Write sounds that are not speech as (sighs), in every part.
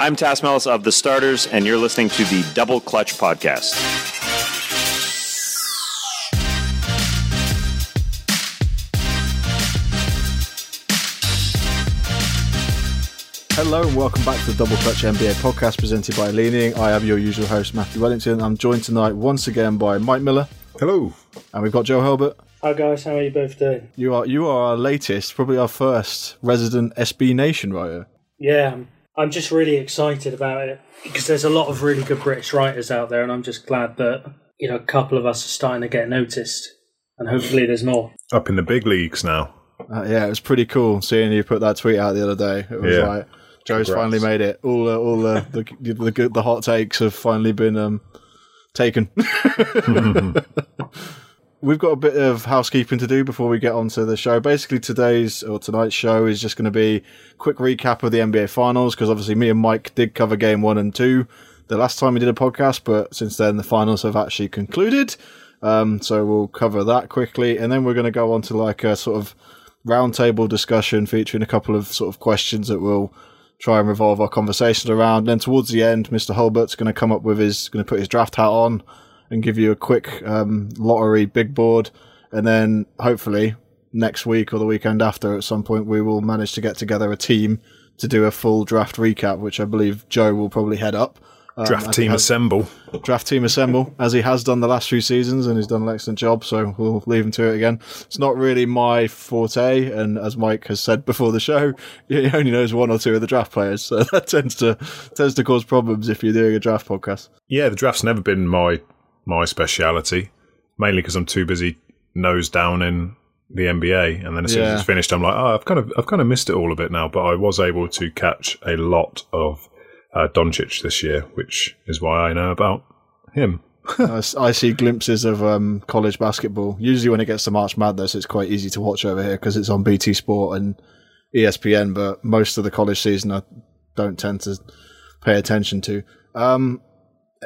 I'm Tas Melas of The Starters, and you're listening to the Double Clutch Podcast. Hello and welcome back to the Double Clutch NBA podcast presented by Leaning. I am your usual host, Matthew Wellington. I'm joined tonight once again by Mike Miller. Hello. And we've got Joe Hulbert. Hi guys, how are you both doing? You are you are our latest, probably our first resident SB Nation writer. Yeah, I'm just really excited about it because there's a lot of really good British writers out there, and I'm just glad that you know a couple of us are starting to get noticed, and hopefully there's more. Up in the big leagues now. Uh, yeah, it was pretty cool seeing you put that tweet out the other day. It was Yeah. like Joe's Congrats. finally made it. All uh, all uh, the, (laughs) the the good the hot takes have finally been um taken. (laughs) We've got a bit of housekeeping to do before we get on to the show. Basically, today's or tonight's show is just going to be a quick recap of the NBA Finals because obviously me and Mike did cover Game One and Two the last time we did a podcast, but since then the finals have actually concluded. Um, so we'll cover that quickly, and then we're going to go on to like a sort of roundtable discussion featuring a couple of sort of questions that we'll try and revolve our conversation around. Then towards the end, Mr. Hulbert's going to come up with his, going to put his draft hat on and give you a quick um, lottery big board, and then hopefully next week or the weekend after, at some point, we will manage to get together a team to do a full draft recap, which I believe Joe will probably head up. Um, Draft team has- assemble. (laughs) draft team assemble as he has done the last few seasons and he's done an excellent job so we'll leave him to it again it's not really my forte and as mike has said before the show (laughs) he only knows one or two of the draft players so (laughs) that tends to tends to cause problems if you're doing a draft podcast Yeah, the draft's never been my my speciality, mainly because I'm too busy nose down in the NBA, and then as soon Yeah. as it's finished, I'm like, oh, I've kind of I've kind of missed it all a bit now. But I was able to catch a lot of uh, Doncic this year, which is why I know about him. (laughs) I see glimpses of um, college basketball usually when it gets to march madness it's quite easy to watch over here because it's on bt sport and espn but most of the college season i don't tend to pay attention to um,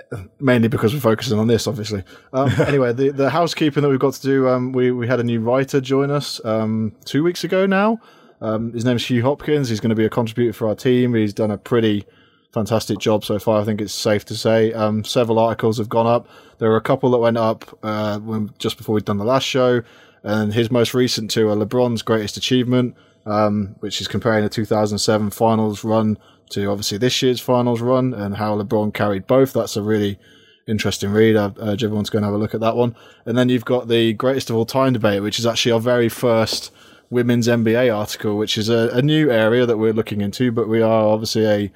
(laughs) mainly because we're focusing on this, obviously. Um, (laughs) anyway, the, the housekeeping that we've got to do, um, we, we had a new writer join us um, two weeks ago now. Um, his name's Hugh Hopkins. He's going to be a contributor for our team. He's done a pretty fantastic job so far. I think it's safe to say. Um, several articles have gone up. There were a couple that went up uh, when, just before we'd done the last show. And his most recent two are LeBron's greatest achievement, um, which is comparing the 2007 finals run to obviously this year's finals run and how LeBron carried both. That's a really interesting read. I urge everyone to go and have a look at that one. And then you've got the greatest of all time debate, which is actually our very first women's NBA article, which is a, a new area that we're looking into, but we are obviously a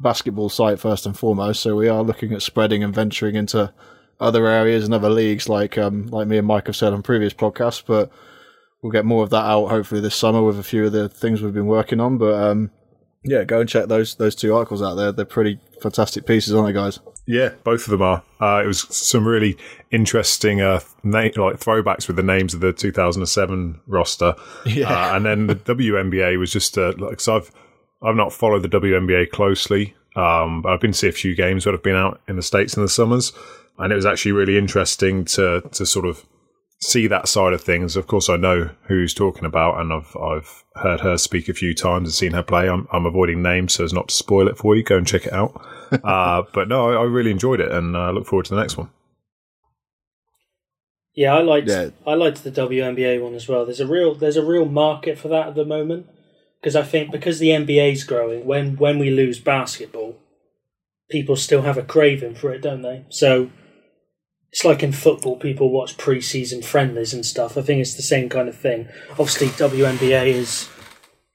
basketball site first and foremost. So we are looking at spreading and venturing into other areas and other leagues like um, like me and Mike have said on previous podcasts, but we'll get more of that out hopefully this summer with a few of the things we've been working on. But um, yeah, go and check those those two articles out there. They're pretty fantastic pieces, aren't they, guys? Yeah, both of them are. Uh, it was some really interesting uh, na- like throwbacks with the names of the 2007 roster, (laughs) Yeah. uh, and then the WNBA was just uh, like so. I've I've not followed the WNBA closely, um, but I've been to see a few games that have been out in the states in the summers, and it was actually really interesting to to sort of see that side of things. Of course, I know who's talking about, and I've I've heard her speak a few times and seen her play. I'm, I'm avoiding names so as not to spoil it for you. Go and check it out. (laughs) uh, but no, I, I really enjoyed it, and I look forward to the next one. Yeah, I liked Yeah. I liked the WNBA one as well. There's a real there's a real market for that at the moment because I think because the NBA's growing, when when we lose basketball, people still have a craving for it, don't they? So it's like in football, people watch preseason friendlies and stuff. I think it's the same kind of thing. Obviously, WNBA is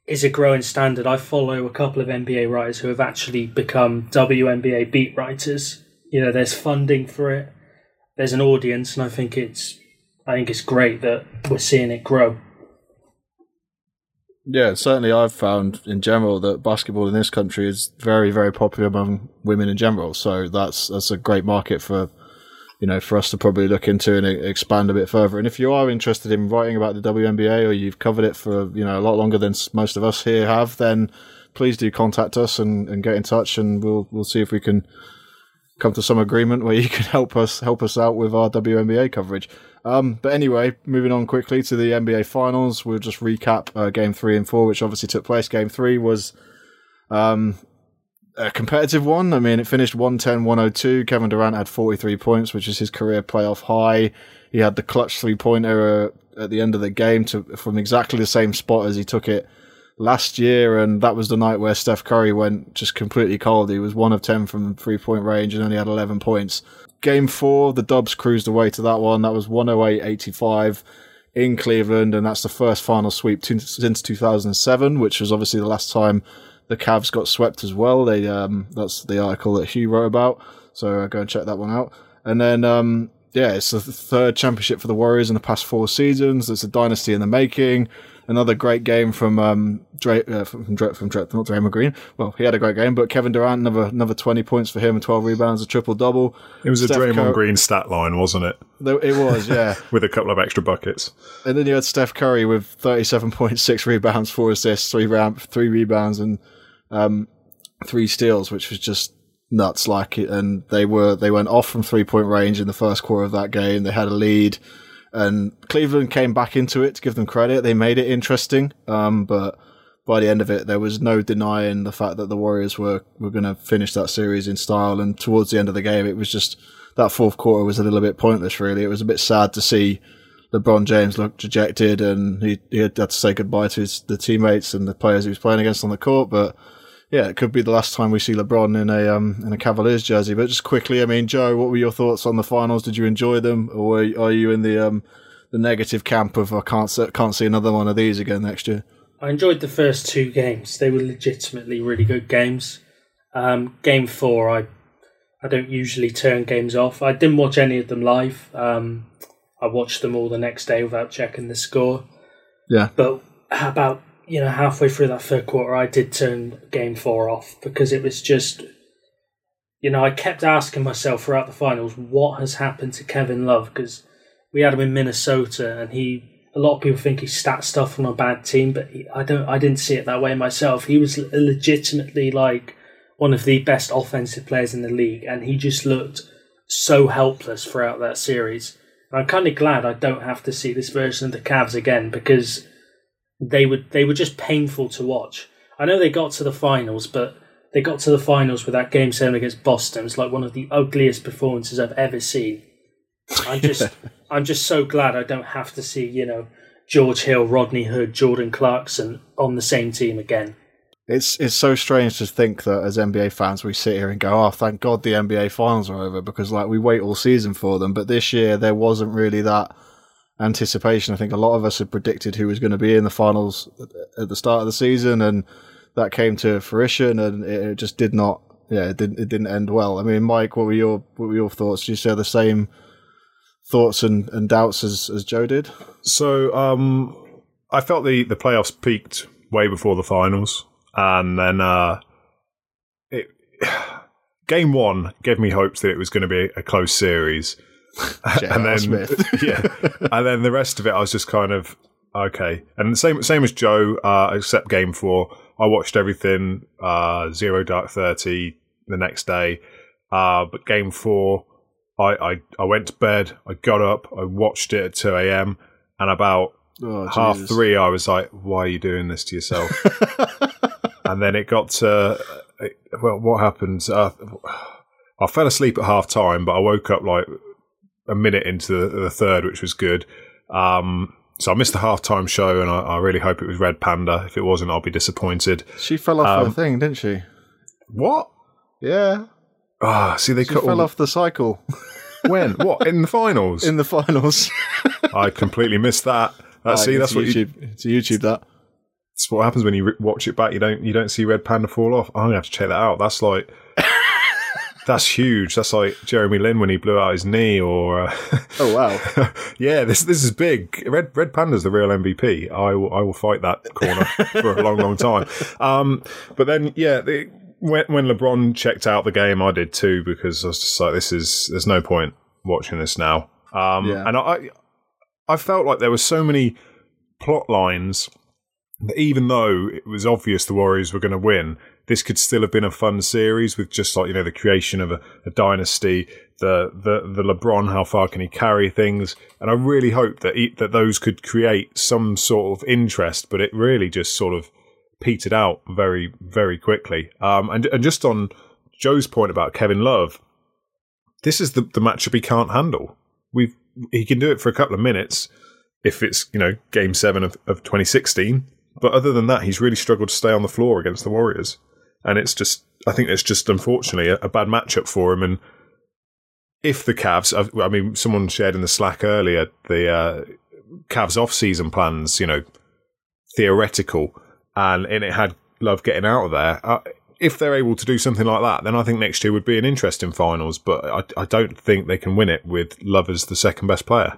is a growing standard. I follow a couple of NBA writers who have actually become WNBA beat writers. You know, there's funding for it there's an audience, and I think it's I think it's great that we're seeing it grow. Yeah, certainly I've found in general that basketball in this country is very, very popular among women in general. So that's that's a great market for you know for us to probably look into and expand a bit further. And if you are interested in writing about the WNBA or you've covered it for you know a lot longer than most of us here have, then please do contact us and, and get in touch, and we'll we'll see if we can come to some agreement where you (laughs) can help us help us out with our WNBA coverage. Um, but anyway, moving on quickly to the NBA Finals, we'll just recap uh, Game Three and Four, which obviously took place. Game Three was um, a competitive one. I mean, it finished 110 102. Kevin Durant had 43 points, which is his career playoff high. He had the clutch three pointer uh, at the end of the game to, from exactly the same spot as he took it last year. And that was the night where Steph Curry went just completely cold. He was one of 10 from three point range and only had 11 points. Game four, the Dubs cruised away to that one. That was 108 85 in Cleveland. And that's the first final sweep t- since 2007, which was obviously the last time the Cavs got swept as well. They um, that's the article that Hugh wrote about. So uh, go and check that one out. And then um, yeah, it's the third championship for the Warriors in the past four seasons. It's a dynasty in the making. Another great game from um, Dre, uh, from Dre, from Dre, not Draymond Green. Well, he had a great game, but Kevin Durant another another twenty points for him and twelve rebounds, a triple double. It was Steph a Draymond Cur- Green stat line, wasn't it? It was, yeah, (laughs) with a couple of extra buckets. And then you had Steph Curry with thirty-seven point six rebounds, four assists, three round, three rebounds, and um, three steals, which was just nuts. Like, and they were they went off from three point range in the first quarter of that game. They had a lead, and Cleveland came back into it to give them credit. They made it interesting, um, but by the end of it, there was no denying the fact that the Warriors were were going to finish that series in style. And towards the end of the game, it was just that fourth quarter was a little bit pointless. Really, it was a bit sad to see. LeBron James look dejected, and he, he had to say goodbye to his the teammates and the players he was playing against on the court. But yeah, it could be the last time we see LeBron in a um in a Cavaliers jersey. But just quickly, I mean, Joe, what were your thoughts on the finals? Did you enjoy them, or are you in the um the negative camp of I can't can't see another one of these again next year? I enjoyed the first two games. They were legitimately really good games. Um, game four, I I don't usually turn games off. I didn't watch any of them live. Um, I watched them all the next day without checking the score. Yeah. But how about you know, halfway through that third quarter, I did turn game four off because it was just, you know, I kept asking myself throughout the finals, what has happened to Kevin Love? Because we had him in Minnesota, and he, a lot of people think he stat stuff on a bad team, but he, I don't, I didn't see it that way myself. He was legitimately like one of the best offensive players in the league, and he just looked so helpless throughout that series. And I'm kind of glad I don't have to see this version of the Cavs again because they would they were just painful to watch. I know they got to the finals, but they got to the finals with that game seven against Boston. It's like one of the ugliest performances I've ever seen. I'm just (laughs) I'm just so glad I don't have to see, you know, George Hill, Rodney Hood, Jordan Clarkson on the same team again. It's it's so strange to think that as NBA fans we sit here and go, "Oh, thank God the NBA finals are over," because like we wait all season for them. But this year there wasn't really that anticipation. I think a lot of us had predicted who was going to be in the finals at the start of the season, and that came to fruition, and it just did not. Yeah, it didn't. It didn't end well. I mean, Mike, what were your what were your thoughts? Did you share the same thoughts and, and doubts as as Joe did? So, um, I felt the the playoffs peaked way before the finals, and then uh, it. (sighs) Game one gave me hopes that it was going to be a close series and then (laughs) yeah, and then the rest of it, I was just kind of okay. And the same same as Joe, uh, except game four, I watched everything uh, zero dark thirty the next day. Uh, but game four, I, I I went to bed. I got up. I watched it at two a.m. and about oh, half Jesus. three, I was like, "Why are you doing this to yourself?" (laughs) and then it got to well, what happened? Uh, I fell asleep at half time, but I woke up like a minute into the, the third, which was good. Um, so I missed the halftime show, and I, I, really hope it was Red Panda. If it wasn't, I'll be disappointed. She fell off um, her thing, didn't she? What? Yeah. Ah, see, they she fell all... off the cycle. (laughs) when? What? In the finals? In the finals. (laughs) I completely missed that. Uh, see, that's what YouTube. You... It's YouTube that. That's what happens when you re- watch it back. You don't you don't see Red Panda fall off. I'm gonna have to check that out. That's like that's huge. That's like Jeremy Lin when he blew out his knee, or uh, oh wow, (laughs) yeah, this this is big. Red Red Panda's the real MVP. I will I will fight that corner (laughs) for a long long time. Um, but then yeah, the, when when LeBron checked out the game, I did too because I was just like, this is there's no point watching this now. Um, yeah. and I I felt like there were so many plot lines that even though it was obvious the Warriors were going to win, this could still have been a fun series with just like you know the creation of a, a dynasty, the the the LeBron, how far can he carry things, and I really hope that he, that those could create some sort of interest. But it really just sort of petered out very, very quickly. Um, and and just on Joe's point about Kevin Love, this is the the matchup he can't handle. We've he can do it for a couple of minutes if it's you know Game Seven of, of 2016, but other than that, he's really struggled to stay on the floor against the Warriors, and it's just I think it's just unfortunately a, a bad matchup for him. And if the Cavs, I, I mean, someone shared in the Slack earlier the uh, Cavs off-season plans, you know, theoretical, and, and it had Love getting out of there. Uh, if they're able to do something like that, then I think next year would be an interesting finals. But I, I don't think they can win it with Love as the second best player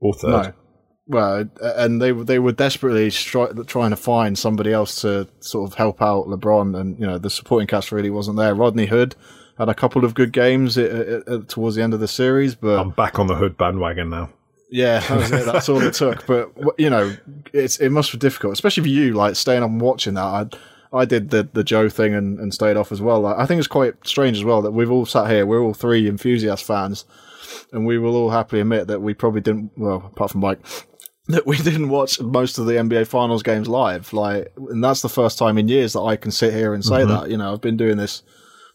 or third. No. Well, and they they were desperately stri- trying to find somebody else to sort of help out LeBron, and you know the supporting cast really wasn't there. Rodney Hood had a couple of good games at, at, at, towards the end of the series, but I'm back on the Hood bandwagon now. Yeah, (laughs) that that's all it took. But you know, it's it must be difficult, especially for you, like staying up and watching that. I I did the the Joe thing and, and stayed off as well. Like, I think it's quite strange as well that we've all sat here. We're all three enthusiast fans, and we will all happily admit that we probably didn't. Well, apart from Mike, that we didn't watch most of the NBA Finals games live. Like, and that's the first time in years that I can sit here and say mm-hmm. that. You know, I've been doing this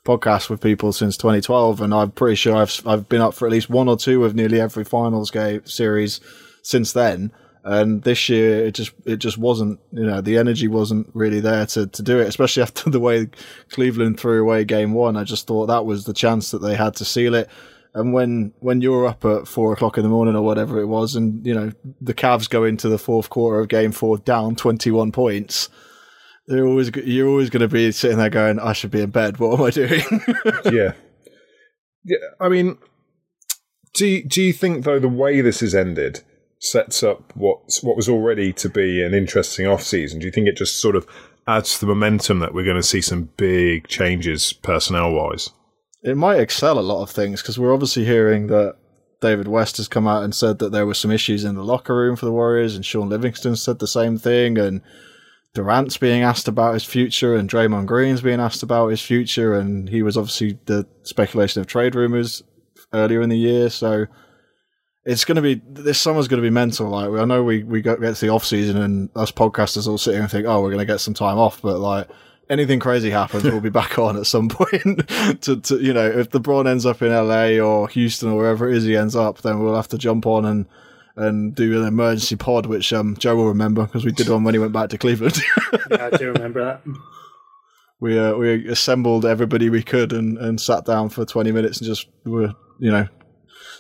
podcast with people since 2012, and I'm pretty sure I've I've been up for at least one or two of nearly every finals game series since then. And this year, it just it just wasn't you know the energy wasn't really there to to do it, especially (laughs) after the way Cleveland threw away Game One. I just thought that was the chance that they had to seal it. And when when you're up at four o'clock in the morning or whatever it was, and you know the Cavs go into the fourth quarter of Game Four down 21 points they're always you're always going to be sitting there going, "I should be in bed. What am I doing?" (laughs) yeah, yeah. I mean, do you, do you think though the way this has ended sets up what what was already to be an interesting off season? Do you think it just sort of adds to the momentum that we're going to see some big changes personnel wise? It might excel a lot of things because we're obviously hearing that David West has come out and said that there were some issues in the locker room for the Warriors, and Shaun Livingston said the same thing, and Durant's being asked about his future and Draymond Green's being asked about his future, and he was obviously the speculation of trade rumors earlier in the year. So it's going to be this summer's going to be mental. Like I know we we get to the off season and us podcasters all sit here and think, oh, we're going to get some time off, but like anything crazy happens, we'll be (laughs) back on at some point. (laughs) to, to you know, if the LeBron ends up in LA or Houston or wherever it is he ends up, then we'll have to jump on and and do an emergency pod, which um, Joe will remember because we did one when he went back to Cleveland. (laughs) yeah, I do remember that. We uh, we assembled everybody we could and, and sat down for twenty minutes and just were you know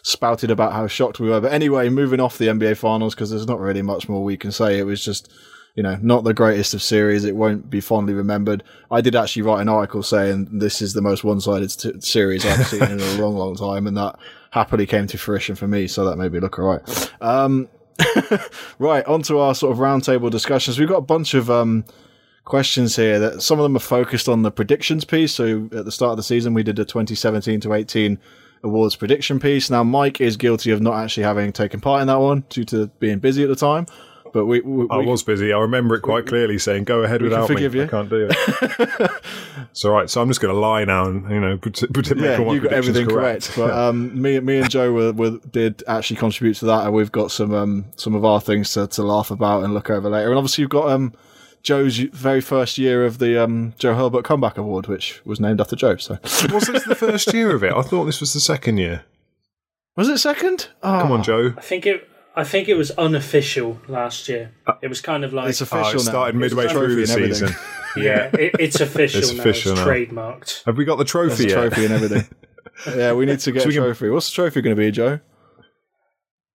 spouted about how shocked we were. But anyway, moving off the NBA Finals because there's not really much more we can say. It was just you know, not the greatest of series. It won't be fondly remembered. I did actually write an article saying this is the most one-sided t- series I've seen in a (laughs) long, long time, and that happily came to fruition for me. So that made me look alright. Um, (laughs) right, on to our sort of roundtable discussions. We've got a bunch of um, questions here that some of them are focused on the predictions piece. So at the start of the season, we did a 2017 to 18 awards prediction piece. Now, Mike is guilty of not actually having taken part in that one due to being busy at the time. But we, we I was busy. I remember it quite clearly, saying, "Go ahead without me. You. I can't do it." (laughs) it's all right. So I'm just going to lie now and you know put, put, yeah, you got everything correct. correct. But um, me, me and Joe were, were, did actually contribute to that, and we've got some um, some of our things to, to laugh about and look over later. And obviously, you've got um, Joe's very first year of the um, Joe Hulbert Comeback Award, which was named after Joe. So (laughs) was this the first year of it? I thought this was the second year. Was it second? Oh. Come on, Joe. I think it. I think it was unofficial last year. Uh, it was kind of like it's official. Oh, it started now. midway through the season. (laughs) yeah, it, it's official. It's now. official. It's now. trademarked. Have we got the trophy? Yet? trophy and everything. (laughs) yeah, we need to get so a trophy. Can... What's the trophy going to be, Joe?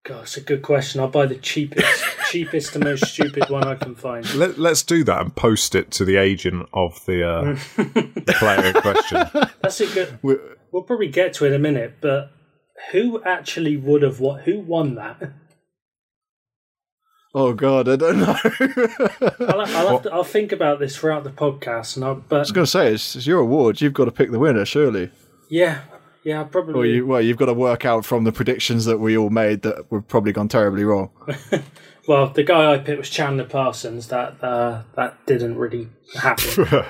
God, it's a good question. I'll buy the cheapest, (laughs) cheapest and most stupid one I can find. Let, us do that and post it to the agent of the, uh, the player in question. That's a good. We're, we'll probably get to it in a minute, but who actually would have what? Who won that? Oh God, I don't know. (laughs) I'll, I'll, to, I'll, think about this throughout the podcast, and I'll, but I was going to say it's, it's, your award. You've got to pick the winner, surely. Yeah, yeah, probably. Well, you, well, you've got to work out from the predictions that we all made that we've probably gone terribly wrong. (laughs) Well, the guy I picked was Chandler Parsons. That uh, that didn't really happen. (laughs)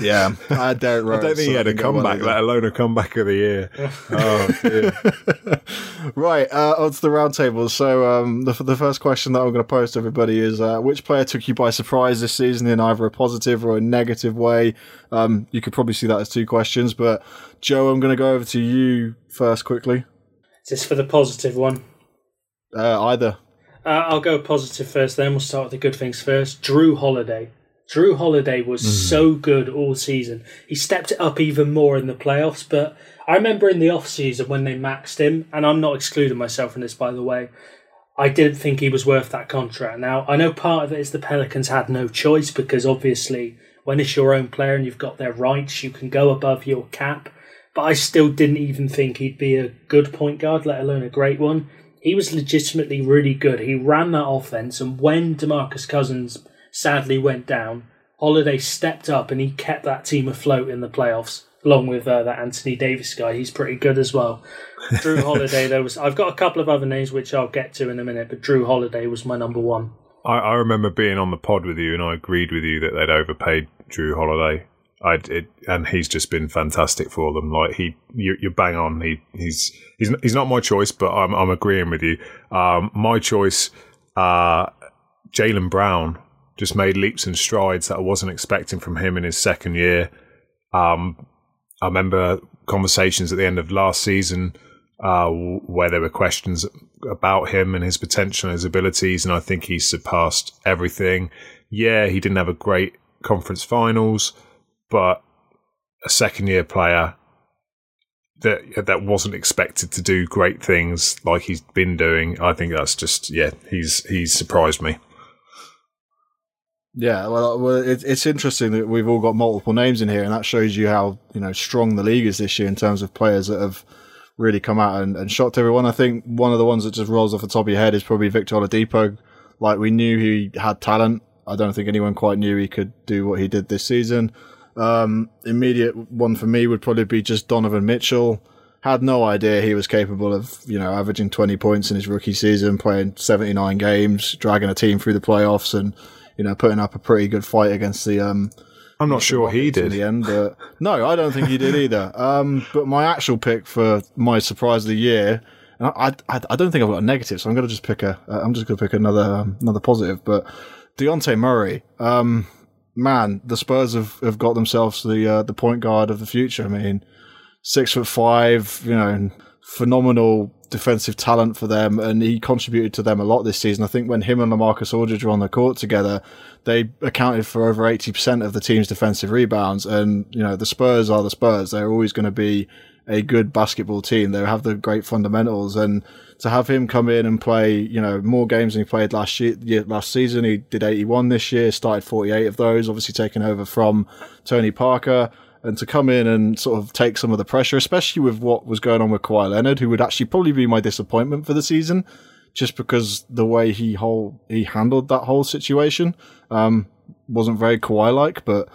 yeah, I had Derrick Rose. (laughs) I don't think so he had a didn't go well comeback, let alone a comeback of the year. (laughs) oh, dear. Right, uh, on to the roundtable. So, um, the, the first question that I'm going to pose to everybody is uh, which player took you by surprise this season in either a positive or a negative way? Um, you could probably see that as two questions, but Joe, I'm going to go over to you first quickly. Is this for the positive one? Uh, either. Uh, I'll go positive first, then we'll start with the good things first. Jrue Holiday. Jrue Holiday was so good all season. He stepped it up even more in the playoffs, but I remember in the off season when they maxed him, and I'm not excluding myself from this by the way. I didn't think he was worth that contract. Now I know part of it is the Pelicans had no choice because obviously when it's your own player and you've got their rights, you can go above your cap. But I still didn't even think he'd be a good point guard, let alone a great one. He was legitimately really good. He ran that offense, and when Demarcus Cousins sadly went down, Holiday stepped up and he kept that team afloat in the playoffs, along with uh, that Anthony Davis guy. He's pretty good as well. Jrue (laughs) Holiday, there was. I've got a couple of other names which I'll get to in a minute, but Jrue Holiday was my number one. I, I remember being on the pod with you, and I agreed with you that they'd overpaid Jrue Holiday. It, and he's just been fantastic for them. Like he, you, you're bang on. He, he's he's he's not my choice, but I'm I'm agreeing with you. Um, my choice, uh, Jaylen Brown, just made leaps and strides that I wasn't expecting from him in his second year. Um, I remember conversations at the end of last season uh, where there were questions about him and his potential and his abilities, and I think he's surpassed everything. Yeah, he didn't have a great conference finals, but a second year player that that wasn't expected to do great things like he's been doing. I think that's just yeah, he's he's surprised me. Yeah, well, uh, well it, it's interesting that we've all got multiple names in here, and that shows you how you know strong the league is this year in terms of players that have really come out and, and shocked everyone. I think one of the ones that just rolls off the top of your head is probably Victor Oladipo. Like we knew he had talent. I don't think anyone quite knew he could do what he did this season. Um, immediate one for me would probably be just Donovan Mitchell. Had no idea he was capable of, you know, averaging 20 points in his rookie season, playing 79 games, dragging a team through the playoffs and, you know, putting up a pretty good fight against the, um, I'm not sure he did in the end. But (laughs) no, I don't think he did either. Um, but my actual pick for my surprise of the year, and I, I, I don't think I've got a negative, so I'm going to just pick a. Uh, I'm just going to pick another um, another positive. But Dejounte Murray, um, man, the Spurs have, have got themselves the uh, the point guard of the future. I mean, six foot five, you know, phenomenal defensive talent for them, and he contributed to them a lot this season. I think when him and Lamarcus Aldridge were on the court together, they accounted for over eighty percent of the team's defensive rebounds. And you know, the Spurs are the Spurs; they're always going to be a good basketball team. They have the great fundamentals, and to have him come in and play, you know, more games than he played last year, last season. He did 81 this year, started 48 of those, obviously taken over from Tony Parker. And to come in and sort of take some of the pressure, especially with what was going on with Kawhi Leonard, who would actually probably be my disappointment for the season, just because the way he whole he handled that whole situation um, wasn't very Kawhi like. But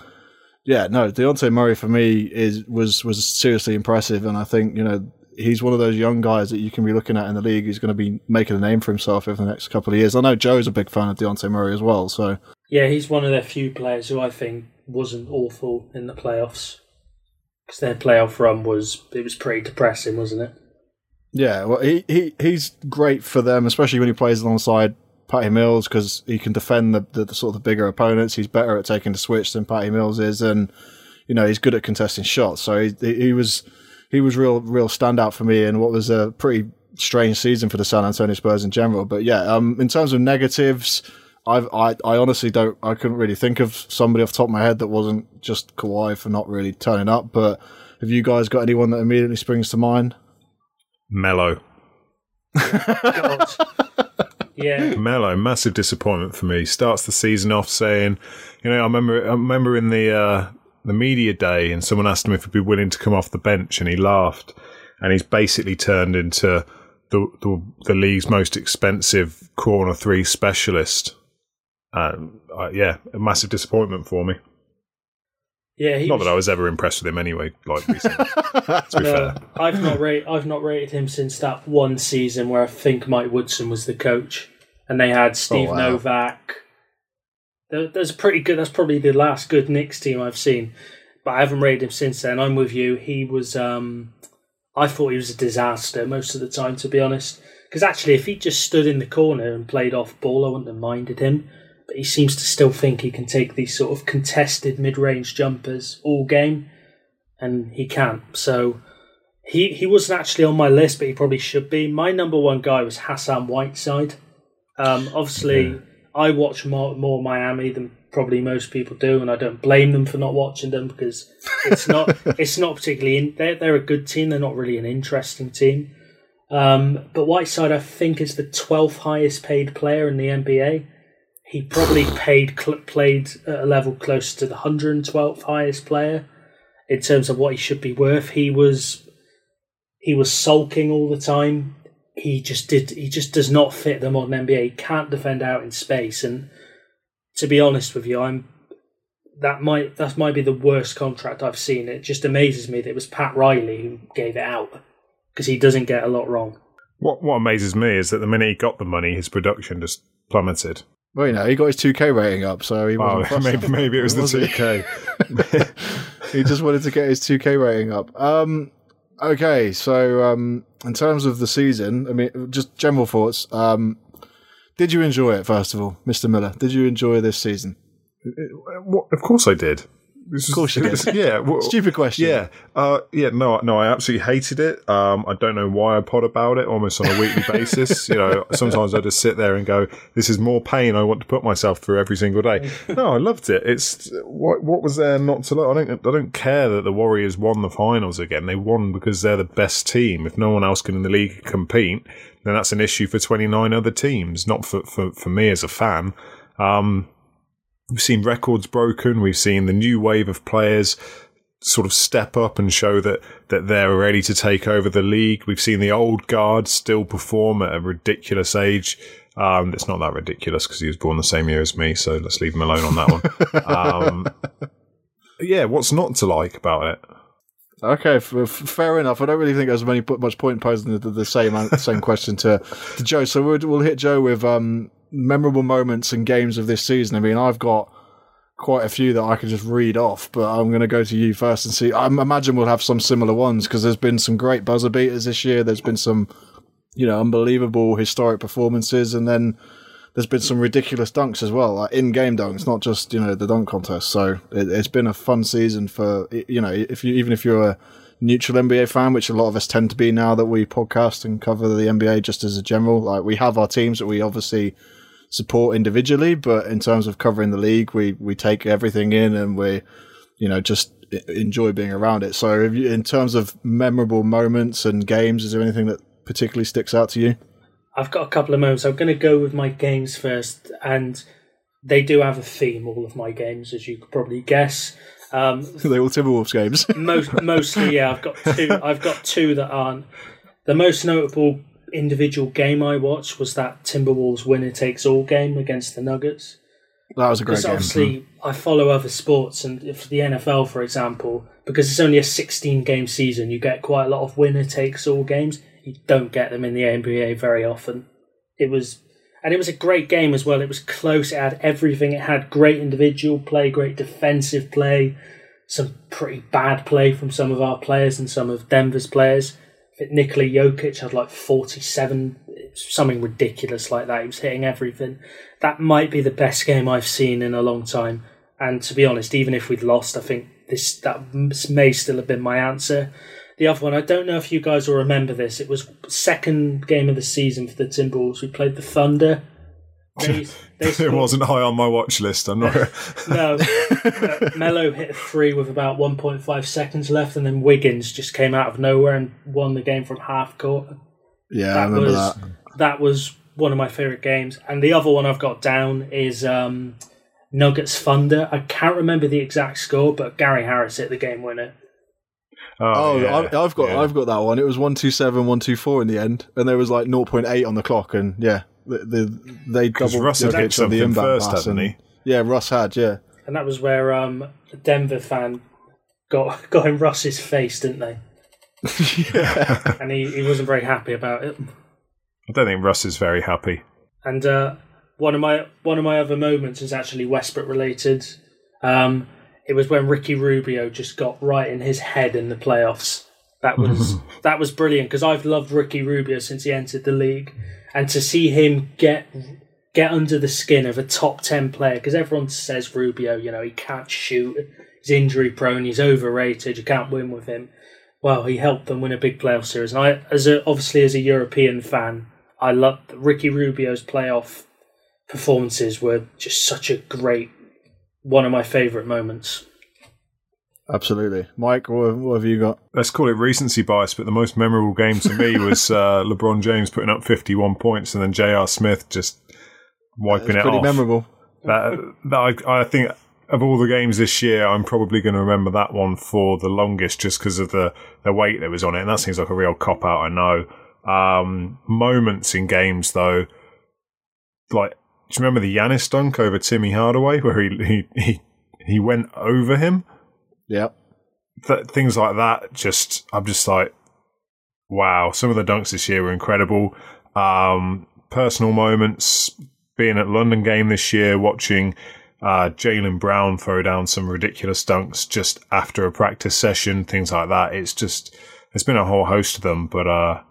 yeah, no, Dejounte Murray for me is was was seriously impressive, and I think you know he's one of those young guys that you can be looking at in the league who's going to be making a name for himself over the next couple of years. I know Joe's a big fan of Dejounte Murray as well, so Yeah, he's one of their few players who I think wasn't awful in the playoffs because their playoff run was it was pretty depressing, wasn't it? yeah, well he, he he's great for them, especially when he plays alongside Patty Mills because he can defend the, the, the sort of the bigger opponents. He's better at taking the switch than Patty Mills is, and you know he's good at contesting shots. So he he was he was real real standout for me in what was a pretty strange season for the San Antonio Spurs in general. But yeah, um, in terms of negatives, I've, I I honestly don't I couldn't really think of somebody off the top of my head that wasn't just Kawhi for not really turning up. But have you guys got anyone that immediately springs to mind? Melo. (laughs) God. yeah, Melo, massive disappointment for me. Starts the season off saying, you know, I remember, I remember in the uh, the media day, and someone asked him if he'd be willing to come off the bench, and he laughed, and he's basically turned into the the, the league's most expensive corner three specialist. Um, uh, yeah, a massive disappointment for me. yeah. He Not was, that I was ever impressed with him anyway. Like recently, to be (laughs) no, fair. I've not rated I've not rated him since that one season where I think Mike Woodson was the coach. and they had Steve Oh, wow. Novak. A pretty good. That's probably the last good Knicks team I've seen, but I haven't rated him since then. I'm with you. He was. Um, I thought he was a disaster most of the time, to be honest. Because actually, if he just stood in the corner and played off ball, I wouldn't have minded him. But he seems to still think he can take these sort of contested mid-range jumpers all game, and he can't. So he he wasn't actually on my list, but he probably should be. My number one guy was Hassan Whiteside. Um, obviously, I watch more, more Miami than probably most people do, and I don't blame them for not watching them because it's not (laughs) it's not particularly in, they're they're a good team. They're not really an interesting team. Um, but Whiteside, I think, is the twelfth highest paid player in the NBA. He probably (sighs) paid cl- played at a level close to the hundred and twelfth highest player in terms of what he should be worth. He was he was sulking all the time. He just did. He just does not fit the modern NBA. He can't defend out in space. And to be honest with you, I'm that might that might be the worst contract I've seen. It just amazes me that it was Pat Riley who gave it out because he doesn't get a lot wrong. What what amazes me is that the minute he got the money, his production just plummeted. Well, you know, he got his 2K rating up, so he Oh, wasn't fussed (laughs) maybe, maybe it was the 2K. (laughs) he just wanted to get his 2K rating up. Um, okay, so um, in terms of the season, I mean, just general thoughts. Um, did you enjoy it, first of all, Mr. Miller? Did you enjoy this season? Of course I did. This Of course you is- did. (laughs) Yeah. well, Stupid question. Yeah, uh, yeah, no, no, I absolutely hated it. Um, I don't know why I pod about it almost on a weekly basis. You know, (laughs) sometimes I just sit there and go, "This is more pain I want to put myself through every single day." No, I loved it. It's what what was there not to love? I don't I don't care that the Warriors won the finals again. They won because they're the best team. If no one else can in the league compete, then that's an issue for twenty nine other teams, not for for, for me as a fan. Um, We've seen records broken. We've seen the new wave of players sort of step up and show that, that they're ready to take over the league. We've seen the old guard still perform at a ridiculous age. Um, it's not that ridiculous because he was born the same year as me, so let's leave him alone on that one. um, (laughs) yeah, what's not to like about it? Okay, f- fair enough. I don't really think there's many much point posing the, the same an- same question to to Joe. So we'll, we'll hit Joe with um, memorable moments and games of this season. I mean, I've got quite a few that I could just read off, but I'm going to go to you first and see. I imagine we'll have some similar ones because there's been some great buzzer beaters this year. There's been some, you know, unbelievable historic performances, and then there's been some ridiculous dunks as well, like in-game dunks, not just you know the dunk contest. So it, it's been a fun season for you know if you even if you're a neutral NBA fan, which a lot of us tend to be now that we podcast and cover the NBA just as a general. Like we have our teams that we obviously support individually, but in terms of covering the league, we we take everything in and we you know just enjoy being around it. So if you, in terms of memorable moments and games, is there anything that particularly sticks out to you? I've got a couple of moments. I'm going to go with my games first, and they do have a theme. All of my games, as you could probably guess. Um, (laughs) they all Timberwolves games. most mostly, yeah. I've got two. I've got two that aren't. The most notable individual game I watched was that Timberwolves winner takes all game against the Nuggets. that was a great game. Because game. obviously, I follow other sports, and if the NFL, for example, because it's only a 16 game season, you get quite a lot of winner takes all games. You don't get them in the NBA very often. It was, and it was a great game as well. It was close. It had everything. It had great individual play, great defensive play, some pretty bad play from some of our players and some of Denver's players. Nikola Jokic had like 47, something ridiculous like that. He was hitting everything. That might be the best game I've seen in a long time. And to be honest, even if we'd lost, I think this that may still have been my answer. The other one, I don't know if you guys will remember this. It was second game of the season for the Timberwolves. We played the Thunder. (laughs) They (laughs) It scored- wasn't high on my watch list. I'm not. no, (laughs) uh, Melo hit a three with about 1.5 seconds left, and then Wiggins just came out of nowhere and won the game from half court. yeah, I That remember was that. that was one of my favorite games. And the other one I've got down is um, Nuggets Thunder. I can't remember the exact score, but Gary Harris hit the game winner. Oh, yeah, I, I've got yeah. I've got that one. It was one two seven, one two four in the end, and there was like 0.8 on the clock, and yeah, the, the, they Because doubled Russ had hit Jokic on the inbound first, pass, hadn't and- he? Yeah, Russ had. Yeah, And that was where um, a Denver fan got (laughs) got in Russ's face, didn't they? yeah, (laughs) And he, he wasn't very happy about it. I don't think Russ is very happy. And uh, one of my one of my other moments is actually Westbrook related. Um, it was when Ricky Rubio just got right in his head in the playoffs. That was (laughs) that was brilliant because I've loved Ricky Rubio since he entered the league, and to see him get get under the skin of a top ten player because everyone says Rubio, you know, he can't shoot, he's injury prone, he's overrated, you can't win with him. Well, he helped them win a big playoff series, and I, as a, obviously as a European fan, I love Ricky Rubio's playoff performances were just such a great one of my favourite moments. Absolutely, Mike. What, what, have you got? Let's call it recency bias, but the most memorable game to me (laughs) was uh, LeBron James putting up fifty-one points, and then J.R. Smith just wiping it pretty off. memorable. That, that I, I think of all the games this year, I'm probably going to remember that one for the longest, just because of the the weight that was on it, and that seems like a real cop out. I know. Um, moments in games though, like do you remember the Giannis dunk over Timmy Hardaway where he he he, he went over him? Yeah. Th- things like that. Just I'm just like, wow. Some of the dunks this year were incredible. Um, personal moments. Being at London game this year, watching uh, Jaylen Brown throw down some ridiculous dunks just after a practice session, things like that. It's just there's been a whole host of them, but uh,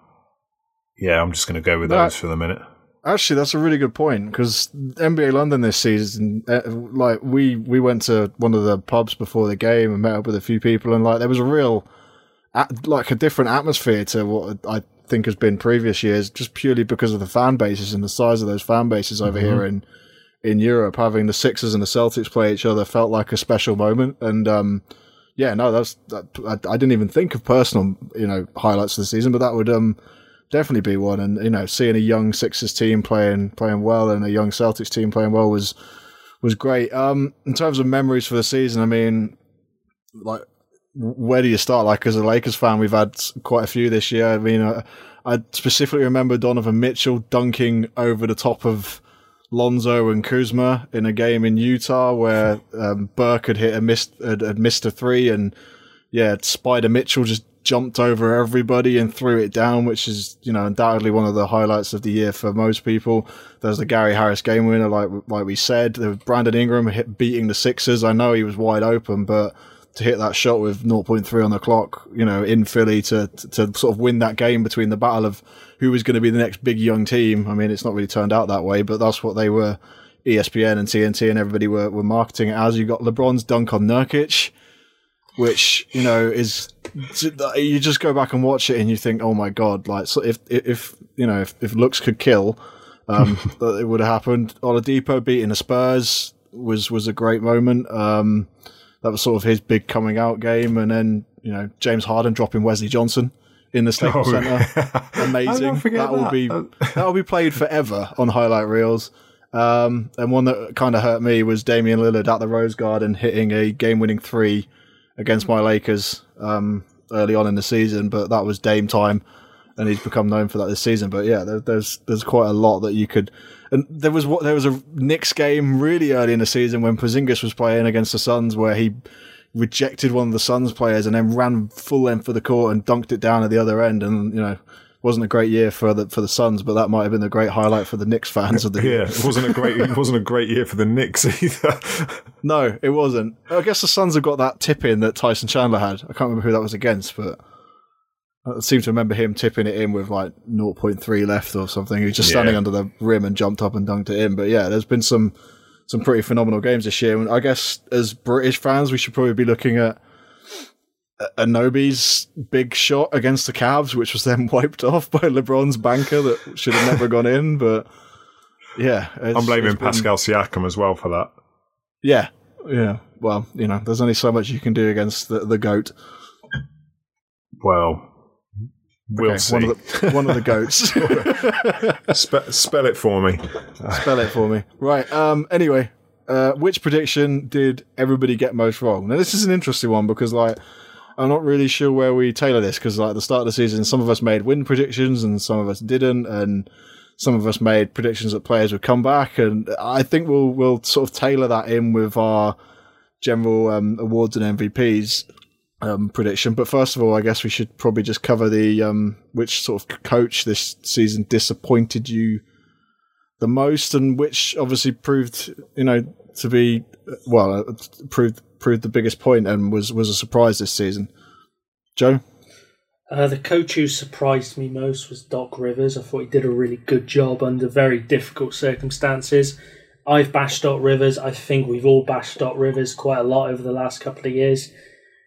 yeah, I'm just going to go with that, those for the minute. Actually, that's a really good point because NBA London this season, uh, like we we went to one of the pubs before the game and met up with a few people, and like there was a real, like a different atmosphere to what I think has been previous years, just purely because of the fan bases and the size of those fan bases over mm-hmm. here in in Europe. Having the Sixers and the Celtics play each other felt like a special moment, and um, yeah, no, that's that, I, I didn't even think of personal you know highlights of the season, but that would um definitely be one. And you know, seeing a young Sixers team playing playing well and a young Celtics team playing well was was great. Um, in terms of memories for the season, I mean, like where do you start? Like as a Lakers fan, we've had quite a few this year. I mean, I, I specifically remember Donovan Mitchell dunking over the top of Lonzo and Kuzma in a game in Utah where um, Burke had hit a missed had, had missed a three and yeah, Spider Mitchell just jumped over everybody and threw it down, which is, you know, undoubtedly one of the highlights of the year for most people. There's the Gary Harris game winner, like like we said. Was Brandon Ingram hit, beating the Sixers. I know he was wide open, but to hit that shot with 0.3 on the clock, you know, in Philly to, to, to sort of win that game between the battle of who was going to be the next big young team. I mean, it's not really turned out that way, but that's what they were. ESPN and TNT and everybody were, were marketing it as. You got LeBron's dunk on Nurkic which you know is you just go back and watch it and you think, oh my god, like so if if you know if, if looks could kill, um, (laughs) it would have happened. Oladipo beating the Spurs was was a great moment. Um, that was sort of his big coming out game, and then you know James Harden dropping Wesley Johnson in the Staples oh. Center, (laughs) amazing. that will be that will be played forever on highlight reels. Um, and one that kind of hurt me was Damian Lillard at the Rose Garden hitting a game-winning three against my Lakers um, early on in the season, but that was Dame time, and he's become known for that this season. But yeah, there, there's there's quite a lot that you could. And there was what there was a Knicks game really early in the season when Porzingis was playing against the Suns, where he rejected one of the Suns players and then ran full length for the court and dunked it down at the other end, and you know wasn't a great year for the for the Suns, but that might have been a great highlight for the Knicks fans of the (laughs) year. Yeah, it wasn't a great it wasn't a great year for the Knicks (laughs) either. no, it wasn't. I guess the Suns have got that tip in that Tyson Chandler had. I can't remember who that was against, but I seem to remember him tipping it in with like 0.3 left or something. He was just standing yeah. under the rim and jumped up and dunked it in. But yeah, there's been some some pretty phenomenal games this year. And I guess as British fans, we should probably be looking at Anunoby's big shot against the Cavs, which was then (laughs) wiped off by LeBron's banker that should have never gone in. But yeah, I'm blaming Pascal Siakam as well for that. Yeah, yeah. Well, you know, there's only so much you can do against the, the goat. Well, we'll okay, see. One of the, one of the goats. (laughs) Spe- spell it for me. Spell it for me. Right. Um. Anyway, uh, which prediction did everybody get most wrong? Now, this is an interesting one because, like, I'm not really sure where we tailor this because, like, at the start of the season, some of us made win predictions and some of us didn't, and some of us made predictions that players would come back. And I think we'll we'll sort of tailor that in with our general um, awards and MVPs um, prediction. But first of all, I guess we should probably just cover the um, which sort of coach this season disappointed you the most, and which obviously proved, you know, to be well, uh, proved proved the biggest point and was was a surprise this season. Joe. Uh, the coach who surprised me most was Doc Rivers. I thought he did a really good job under very difficult circumstances. I've bashed Doc Rivers. I think we've all bashed Doc Rivers quite a lot over the last couple of years.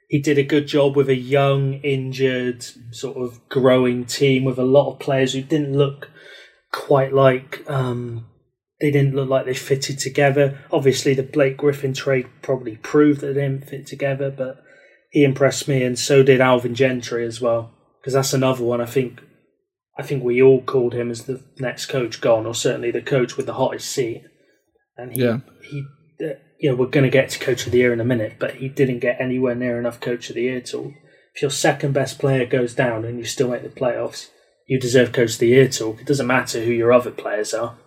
He did a good job with a young, injured, sort of growing team with a lot of players who didn't look quite like um, they didn't look like they fitted together. Obviously, the Blake Griffin trade probably proved that they didn't fit together, but he impressed me, and so did Alvin Gentry as well. Because that's another one. I think, I think we all called him as the next coach gone, or certainly the coach with the hottest seat. And he, yeah. he, uh, you know, we're going to get to coach of the year in a minute, but he didn't get anywhere near enough coach of the year talk. If your second best player goes down and you still make the playoffs, you deserve coach of the year talk. It doesn't matter who your other players are.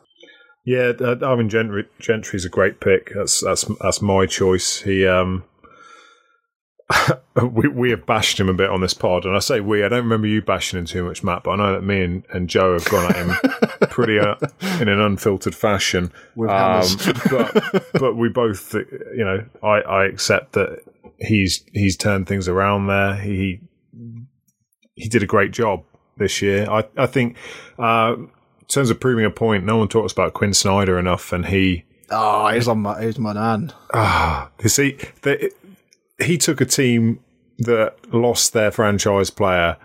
Yeah, uh, Alvin Gentry Gentry's a great pick. That's that's that's my choice. He um (laughs) we we have bashed him a bit on this pod, and I say we. I don't remember you bashing him too much, Matt, but I know that me and, and Joe have gone at him (laughs) pretty uh, in an unfiltered fashion. Um, (laughs) but but we both, you know, I, I accept that he's he's turned things around there. He he did a great job this year. I I think uh, in terms of proving a point, no one talks about Quin Snyder enough, and he. Oh, he's on my he's my man. Ah, you see, they, he took a team that lost their franchise player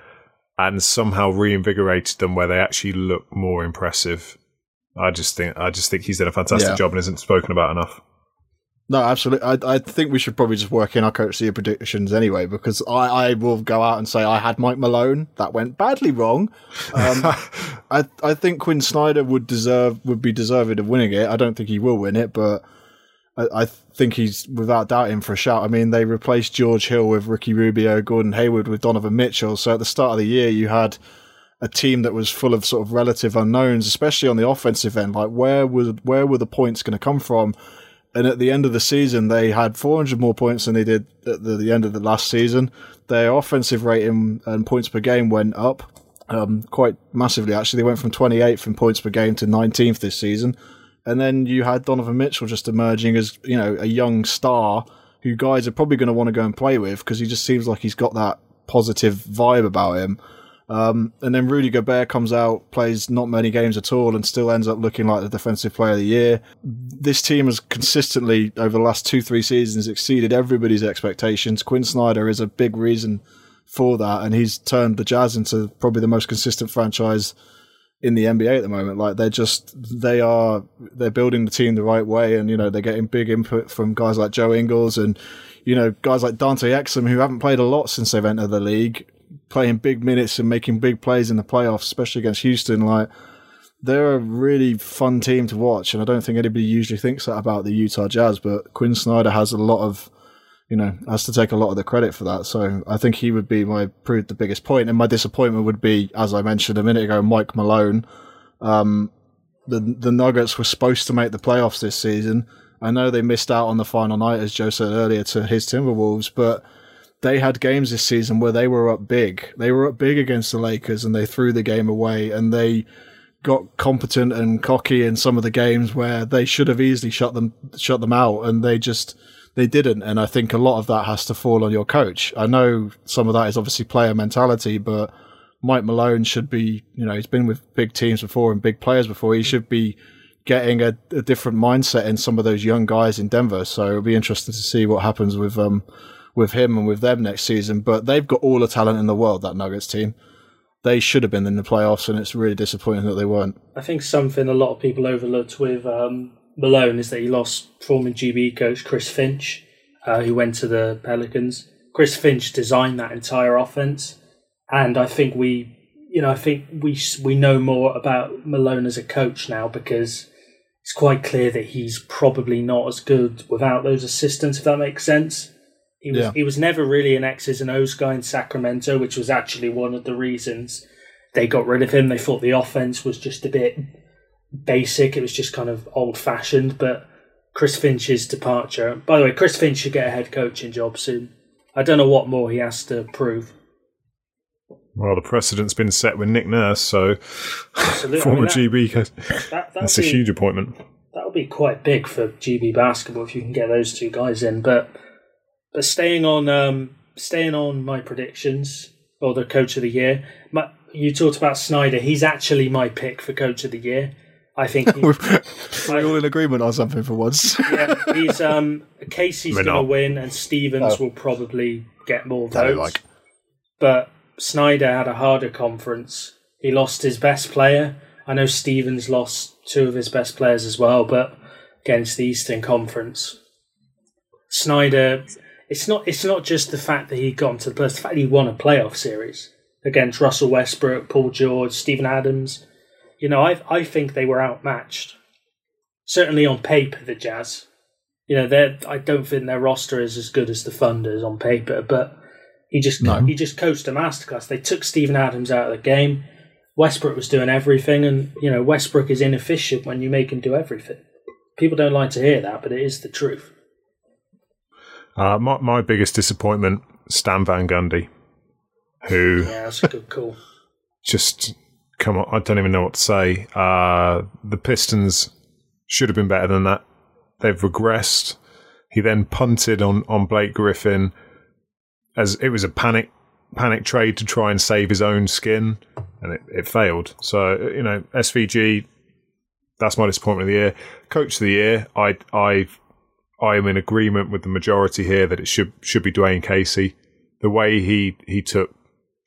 and somehow reinvigorated them where they actually look more impressive. I just think I just think he's done a fantastic Yeah. job and isn't spoken about enough. No, absolutely. I, I think we should probably just work in our coach of predictions anyway, because I, I will go out and say I had Mike Malone. That went badly wrong. Um, (laughs) I I think Quin Snyder would deserve would be deserving of winning it. I don't think he will win it, but I, I think he's without doubt in for a shout. I mean, they replaced George Hill with Ricky Rubio, Gordon Hayward with Donovan Mitchell. So at the start of the year, you had a team that was full of sort of relative unknowns, especially on the offensive end. Like where was where were the points going to come from? And at the end of the season, they had 400 more points than they did at the, the end of the last season. Their offensive rating and points per game went up um, quite massively. Actually, they went from 28th in points per game to 19th this season. And then you had Donovan Mitchell just emerging as you know a young star who guys are probably going to want to go and play with because he just seems like he's got that positive vibe about him. Um, and then Rudy Gobert comes out, plays not many games at all, and still ends up looking like the defensive player of the year. This team has consistently, over the last two, three seasons, exceeded everybody's expectations. Quin Snyder is a big reason for that, and he's turned the Jazz into probably the most consistent franchise in the NBA at the moment. Like they're just they are they're building the team the right way, and you know they're getting big input from guys like Joe Ingles and you know guys like Dante Exum who haven't played a lot since they've entered the league, playing big minutes and making big plays in the playoffs, especially against Houston. Like they're a really fun team to watch, and I don't think anybody usually thinks that about the Utah Jazz. But Quin Snyder has a lot of you know, has to take a lot of the credit for that. So I think he would be my proved the biggest point. And my disappointment would be, as I mentioned a minute ago, Mike Malone. Um, the the Nuggets were supposed to make the playoffs this season. I know they missed out on the final night, as Joe said earlier, to his Timberwolves, but they had games this season where they were up big. They were up big against the Lakers and they threw the game away and they got competent and cocky in some of the games where they should have easily shut them shut them out and they just they didn't. And I think a lot of that has to fall on your coach. I know some of that is obviously player mentality, but Mike Malone should be, you know, he's been with big teams before and big players before. He should be getting a, a different mindset in some of those young guys in Denver. So it'll be interesting to see what happens with, um, with him and with them next season. But they've got all the talent in the world, that Nuggets team. They should have been in the playoffs, and it's really disappointing that they weren't. I think something a lot of people overlooked with um, Malone is that he lost former GB coach Chris Finch, uh, who went to the Pelicans. Chris Finch designed that entire offense, and I think we, you know, I think we we know more about Malone as a coach now because it's quite clear that he's probably not as good without those assistants. If that makes sense. He was Yeah. he was never really an X's and O's guy in Sacramento, which was actually one of the reasons they got rid of him. They thought the offense was just a bit basic. It was just kind of old fashioned. But Chris Finch's departure. By the way, Chris Finch should get a head coaching job soon. I don't know what more he has to prove. Well, the precedent's been set with Nick Nurse, so Absolutely. (laughs) I former mean, that- GB. That, (laughs) that's a huge appointment. that would be quite big for GB basketball if you can get those two guys in. But but staying on um, staying on my predictions or the coach of the year, my, you talked about Snyder. He's actually my pick for coach of the year. I think he, (laughs) We're all in agreement on something for once. (laughs) yeah, he's um, Casey's going to win, and Stevens Oh. will probably get more That votes. like. But Snyder had a harder conference. He lost his best player. I know Stevens lost two of his best players as well, but against the Eastern Conference, Snyder. It's not. It's not just the fact that he got into the playoffs. The fact that he won a playoff series against Russell Westbrook, Paul George, Steven Adams. You know, I I think they were outmatched. Certainly on paper, the Jazz. You know, they I don't think their roster is as good as the Thunder's on paper, but he just No. he just coached a masterclass. They took Steven Adams out of the game. Westbrook was doing everything, and you know Westbrook is inefficient when you make him do everything. People don't like to hear that, but it is the truth. Uh, my, my biggest disappointment, Stan Van Gundy, who Yeah, that's a good call. just come on. I don't even know what to say. Uh, the Pistons should have been better than that. They've regressed. He then punted on, on Blake Griffin as it was a panic panic trade to try and save his own skin, and it, it failed. So you know, SVG. That's my disappointment of the year. Coach of the year. I I I am in agreement with the majority here that it should should be Dwane Casey. The way he he took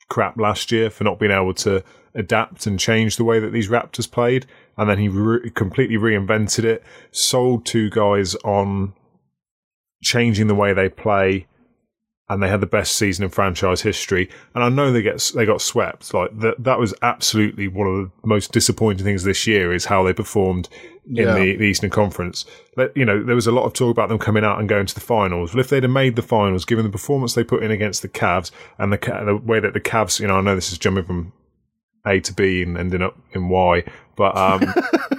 crap last year for not being able to adapt and change the way that these Raptors played, and then he re- completely reinvented it. Sold two guys on changing the way they play, and they had the best season in franchise history. And I know they get they got swept. Like that that was absolutely one of the most disappointing things this year is how they performed in Yeah. the, the Eastern Conference. But, you know, there was a lot of talk about them coming out and going to the finals. Well, if they'd have made the finals, given the performance they put in against the Cavs and the the way that the Cavs, you know, I know this is jumping from A to B and ending up in Y, but um, (laughs)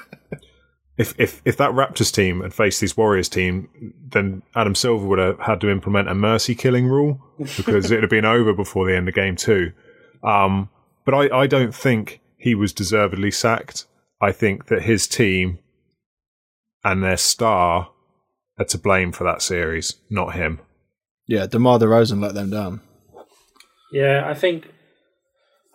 if if if that Raptors team had faced this Warriors team, then Adam Silver would have had to implement a mercy killing rule (laughs) because it'd have been over before the end of game two. Um, but I, I don't think he was deservedly sacked. I think that his team and their star are to blame for that series, not him. Yeah, DeMar DeRozan let them down. Yeah, I think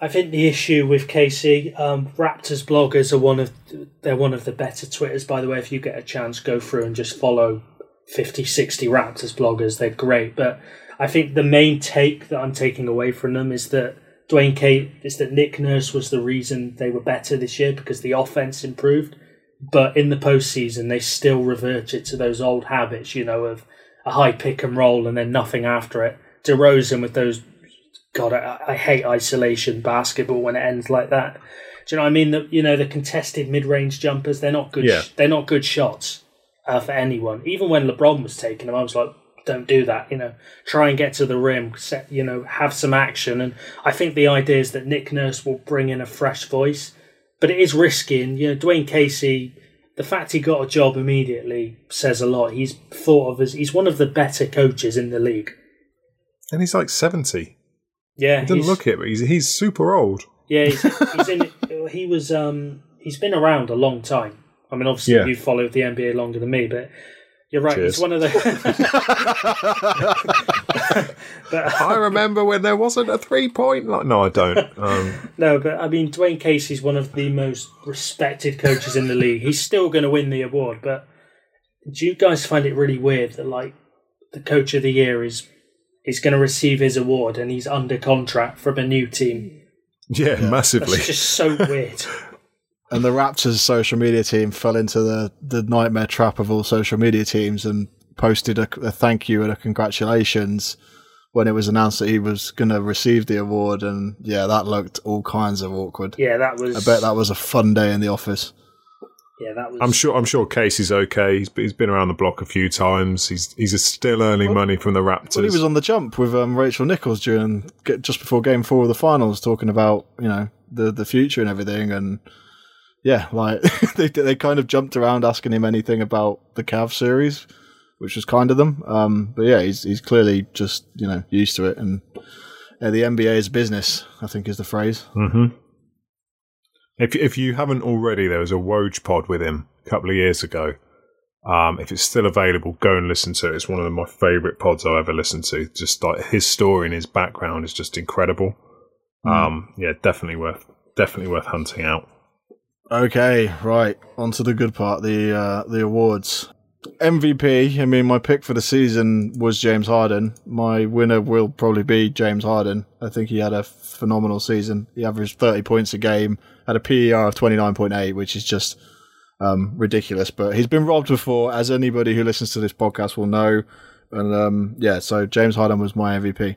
I think the issue with Casey, um, Raptors bloggers are one of they're one of the better Twitters. By the way, if you get a chance, go through and just follow 50, 60 Raptors bloggers. They're great. But I think the main take that I'm taking away from them is that Dwayne Kate is that Nick Nurse was the reason they were better this year because the offense improved. But in the postseason, they still reverted to those old habits, you know, of a high pick and roll and then nothing after it. DeRozan with those God, I, I hate isolation basketball when it ends like that. Do you know what I mean? The, you know the contested mid-range jumpers. They're not good. Yeah. they're not good shots uh, for anyone. Even when LeBron was taking them, I was like, don't do that. You know, try and get to the rim. Set, you know, have some action. And I think the idea is that Nick Nurse will bring in a fresh voice, but it is risky. And you know, Dwane Casey. The fact he got a job immediately says a lot. He's thought of as he's one of the better coaches in the league. And he's like 70. Yeah, He doesn't look it, but he's, he's super old. Yeah, he's, (laughs) he's in. He was. Um, he's been around a long time. I mean, obviously, Yeah. you followed the NBA longer than me, but you're right. Cheers. He's one of the. (laughs) (laughs) but I remember when there wasn't a three point line. No, I don't. Um, no, but I mean, Dwane Casey's one of the most respected coaches in the league. He's still going to win the award, but do you guys find it really weird that like the coach of the year is is going to receive his award and he's under contract from a new team? yeah, massively. That's just so weird. (laughs) And the Raptors social media team fell into the, the nightmare trap of all social media teams and posted a, a thank you and a congratulations when it was announced that he was going to receive the award. And yeah, that looked all kinds of awkward. Yeah, that was. I bet that was a fun day in the office. Yeah, that was. I'm sure. I'm sure Casey's okay. He's, he's been around the block a few times. He's he's still earning money from the Raptors. Well, he was on the jump with um, Rachel Nichols during just before Game Four of the finals, talking about you know the the future and everything, and yeah, like (laughs) they they kind of jumped around asking him anything about the Cavs series, which was kind of them. Um, but yeah, he's he's clearly just you know used to it, and uh, the NBA is business. I think is the phrase. hmm If if you haven't already, there was a Woj pod with him a couple of years ago. Um, if it's still available, go and listen to it. It's one of my favourite pods I've ever listened to. Just like his story and his background is just incredible. Um, yeah, definitely worth definitely worth hunting out. Okay, right. On to the good part, the uh, the awards. MVP. I mean, my pick for the season was James Harden. My winner will probably be James Harden. I think he had a phenomenal season. He averaged 30 points a game, had a PER of 29.8, which is just um, ridiculous. But he's been robbed before, as anybody who listens to this podcast will know. And um, yeah, so James Harden was my MVP.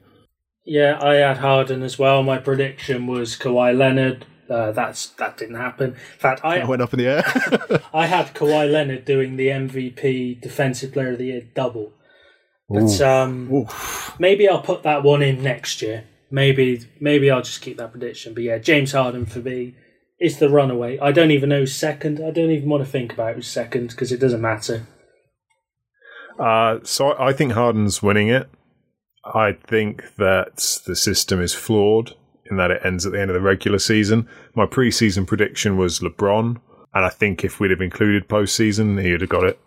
Yeah, I had Harden as well. My prediction was Kawhi Leonard. Uh, that's that didn't happen. In fact, I I went up in the air. (laughs) I had Kawhi Leonard doing the MVP Defensive Player of the Year double. But um, maybe I'll put that one in next year. Maybe maybe I'll just keep that prediction. But yeah, James Harden for me is the runaway. I don't even know who's second. I don't even want to think about who's second because it doesn't matter. Uh, so I think Harden's winning it. I think that the system is flawed in that it ends at the end of the regular season. My preseason prediction was LeBron, and I think if we'd have included postseason, he would have got it.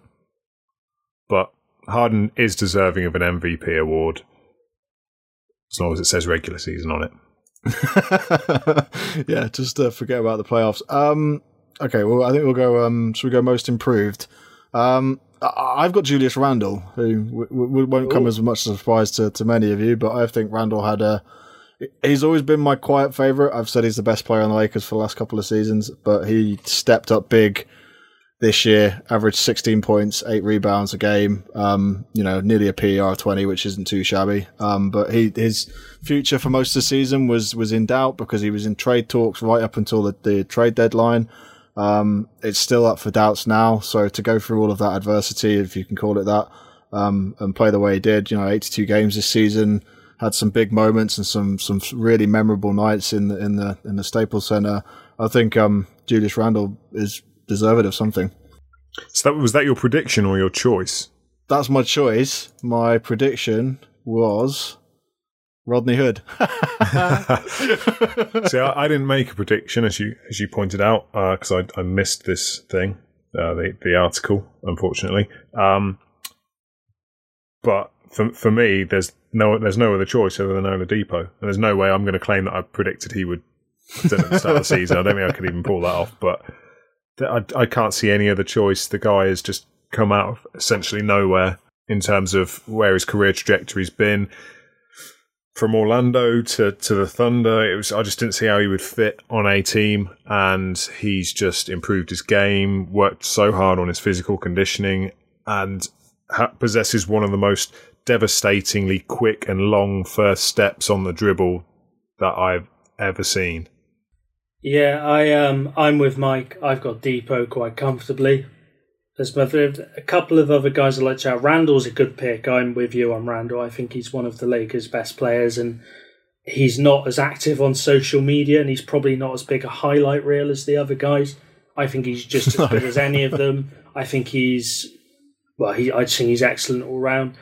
But Harden is deserving of an MVP award, as long as it says regular season on it. (laughs) yeah, just uh, forget about the playoffs. Um, okay, well, I think we'll go. Um, should we go most improved? Um, I've got Julius Randle, who w- w- won't come Ooh. as much as a surprise to, to many of you, but I think Randle had a. He's always been my quiet favorite. I've said he's the best player on the Lakers for the last couple of seasons, but he stepped up big this year. Averaged 16 points, eight rebounds a game. Um, you know, nearly a PER of 20, which isn't too shabby. Um, but he his future for most of the season was was in doubt because he was in trade talks right up until the, the trade deadline. Um, it's still up for doubts now. So to go through all of that adversity, if you can call it that, um, and play the way he did, you know, 82 games this season, had some big moments and some some really memorable nights in the in the in the Staples Center. I think um, Julius Randle is deserved of something. So that was that your prediction or your choice? That's my choice. My prediction was Rodney Hood. (laughs) See, I, I didn't make a prediction as you as you pointed out because I, I missed this thing, uh, the the article, unfortunately. Um, but for for me, there's no there's no other choice other than Oladipo, and there's no way I'm going to claim that I predicted he would at the start of the season. I don't think I could even pull that off. But I I can't see any other choice. The guy has just come out of essentially nowhere in terms of where his career trajectory's been from Orlando to, to the Thunder, it was I just didn't see how he would fit on a team, and he's just improved his game, worked so hard on his physical conditioning, and ha- possesses one of the most devastatingly quick and long first steps on the dribble that I've ever seen. Yeah, I um I'm with Mike. I've got Dipo quite comfortably. There's my third- a couple of other guys I like to shout. Randle's a good pick. I'm with you on Randle. I think he's one of the Lakers' best players, and he's not as active on social media, and he's probably not as big a highlight reel as the other guys. I think he's just as good (laughs) as any of them. I think he's well. He I think he's excellent all round.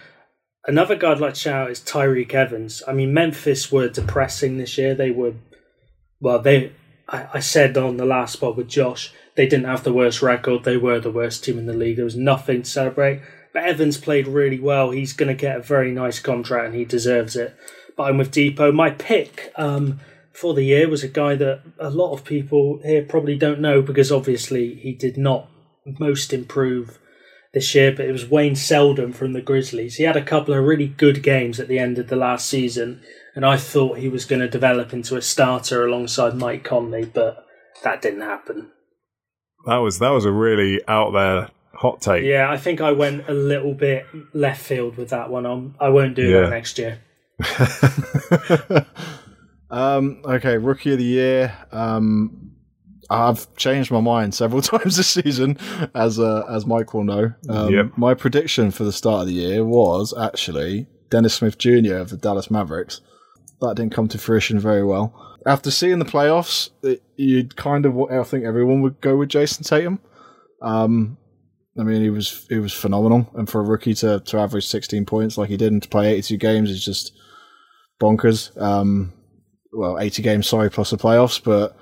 Another guy I'd like to shout out is Tyreke Evans. I mean, Memphis were depressing this year. They were well, they. I, I said on the last spot with Josh, they didn't have the worst record. They were the worst team in the league. There was nothing to celebrate. But Evans played really well. He's going to get a very nice contract, and he deserves it. But I'm with Dipo. My pick um, for the year was a guy that a lot of people here probably don't know because obviously he did not most improve this year, but it was Wayne Selden from the Grizzlies. He had a couple of really good games at the end of the last season, and I thought he was going to develop into a starter alongside Mike Conley, but that didn't happen. That was that was a really out there hot take. Yeah, I think I went a little bit left field with that one. I'm, I won't do Yeah. that next year. (laughs) um, okay, rookie of the year. Um, I've changed my mind several (laughs) times this season, as uh, as Mike will know. Um, Yep. My prediction for the start of the year was actually Dennis Smith Jr. of the Dallas Mavericks. That didn't come to fruition very well. After seeing the playoffs, it, you'd kind of, I think everyone would go with Jayson Tatum. Um, I mean, he was he was phenomenal, and for a rookie to, to average 16 points like he did and to play 82 games is just bonkers. Um, well, 80 games, sorry, plus the playoffs, but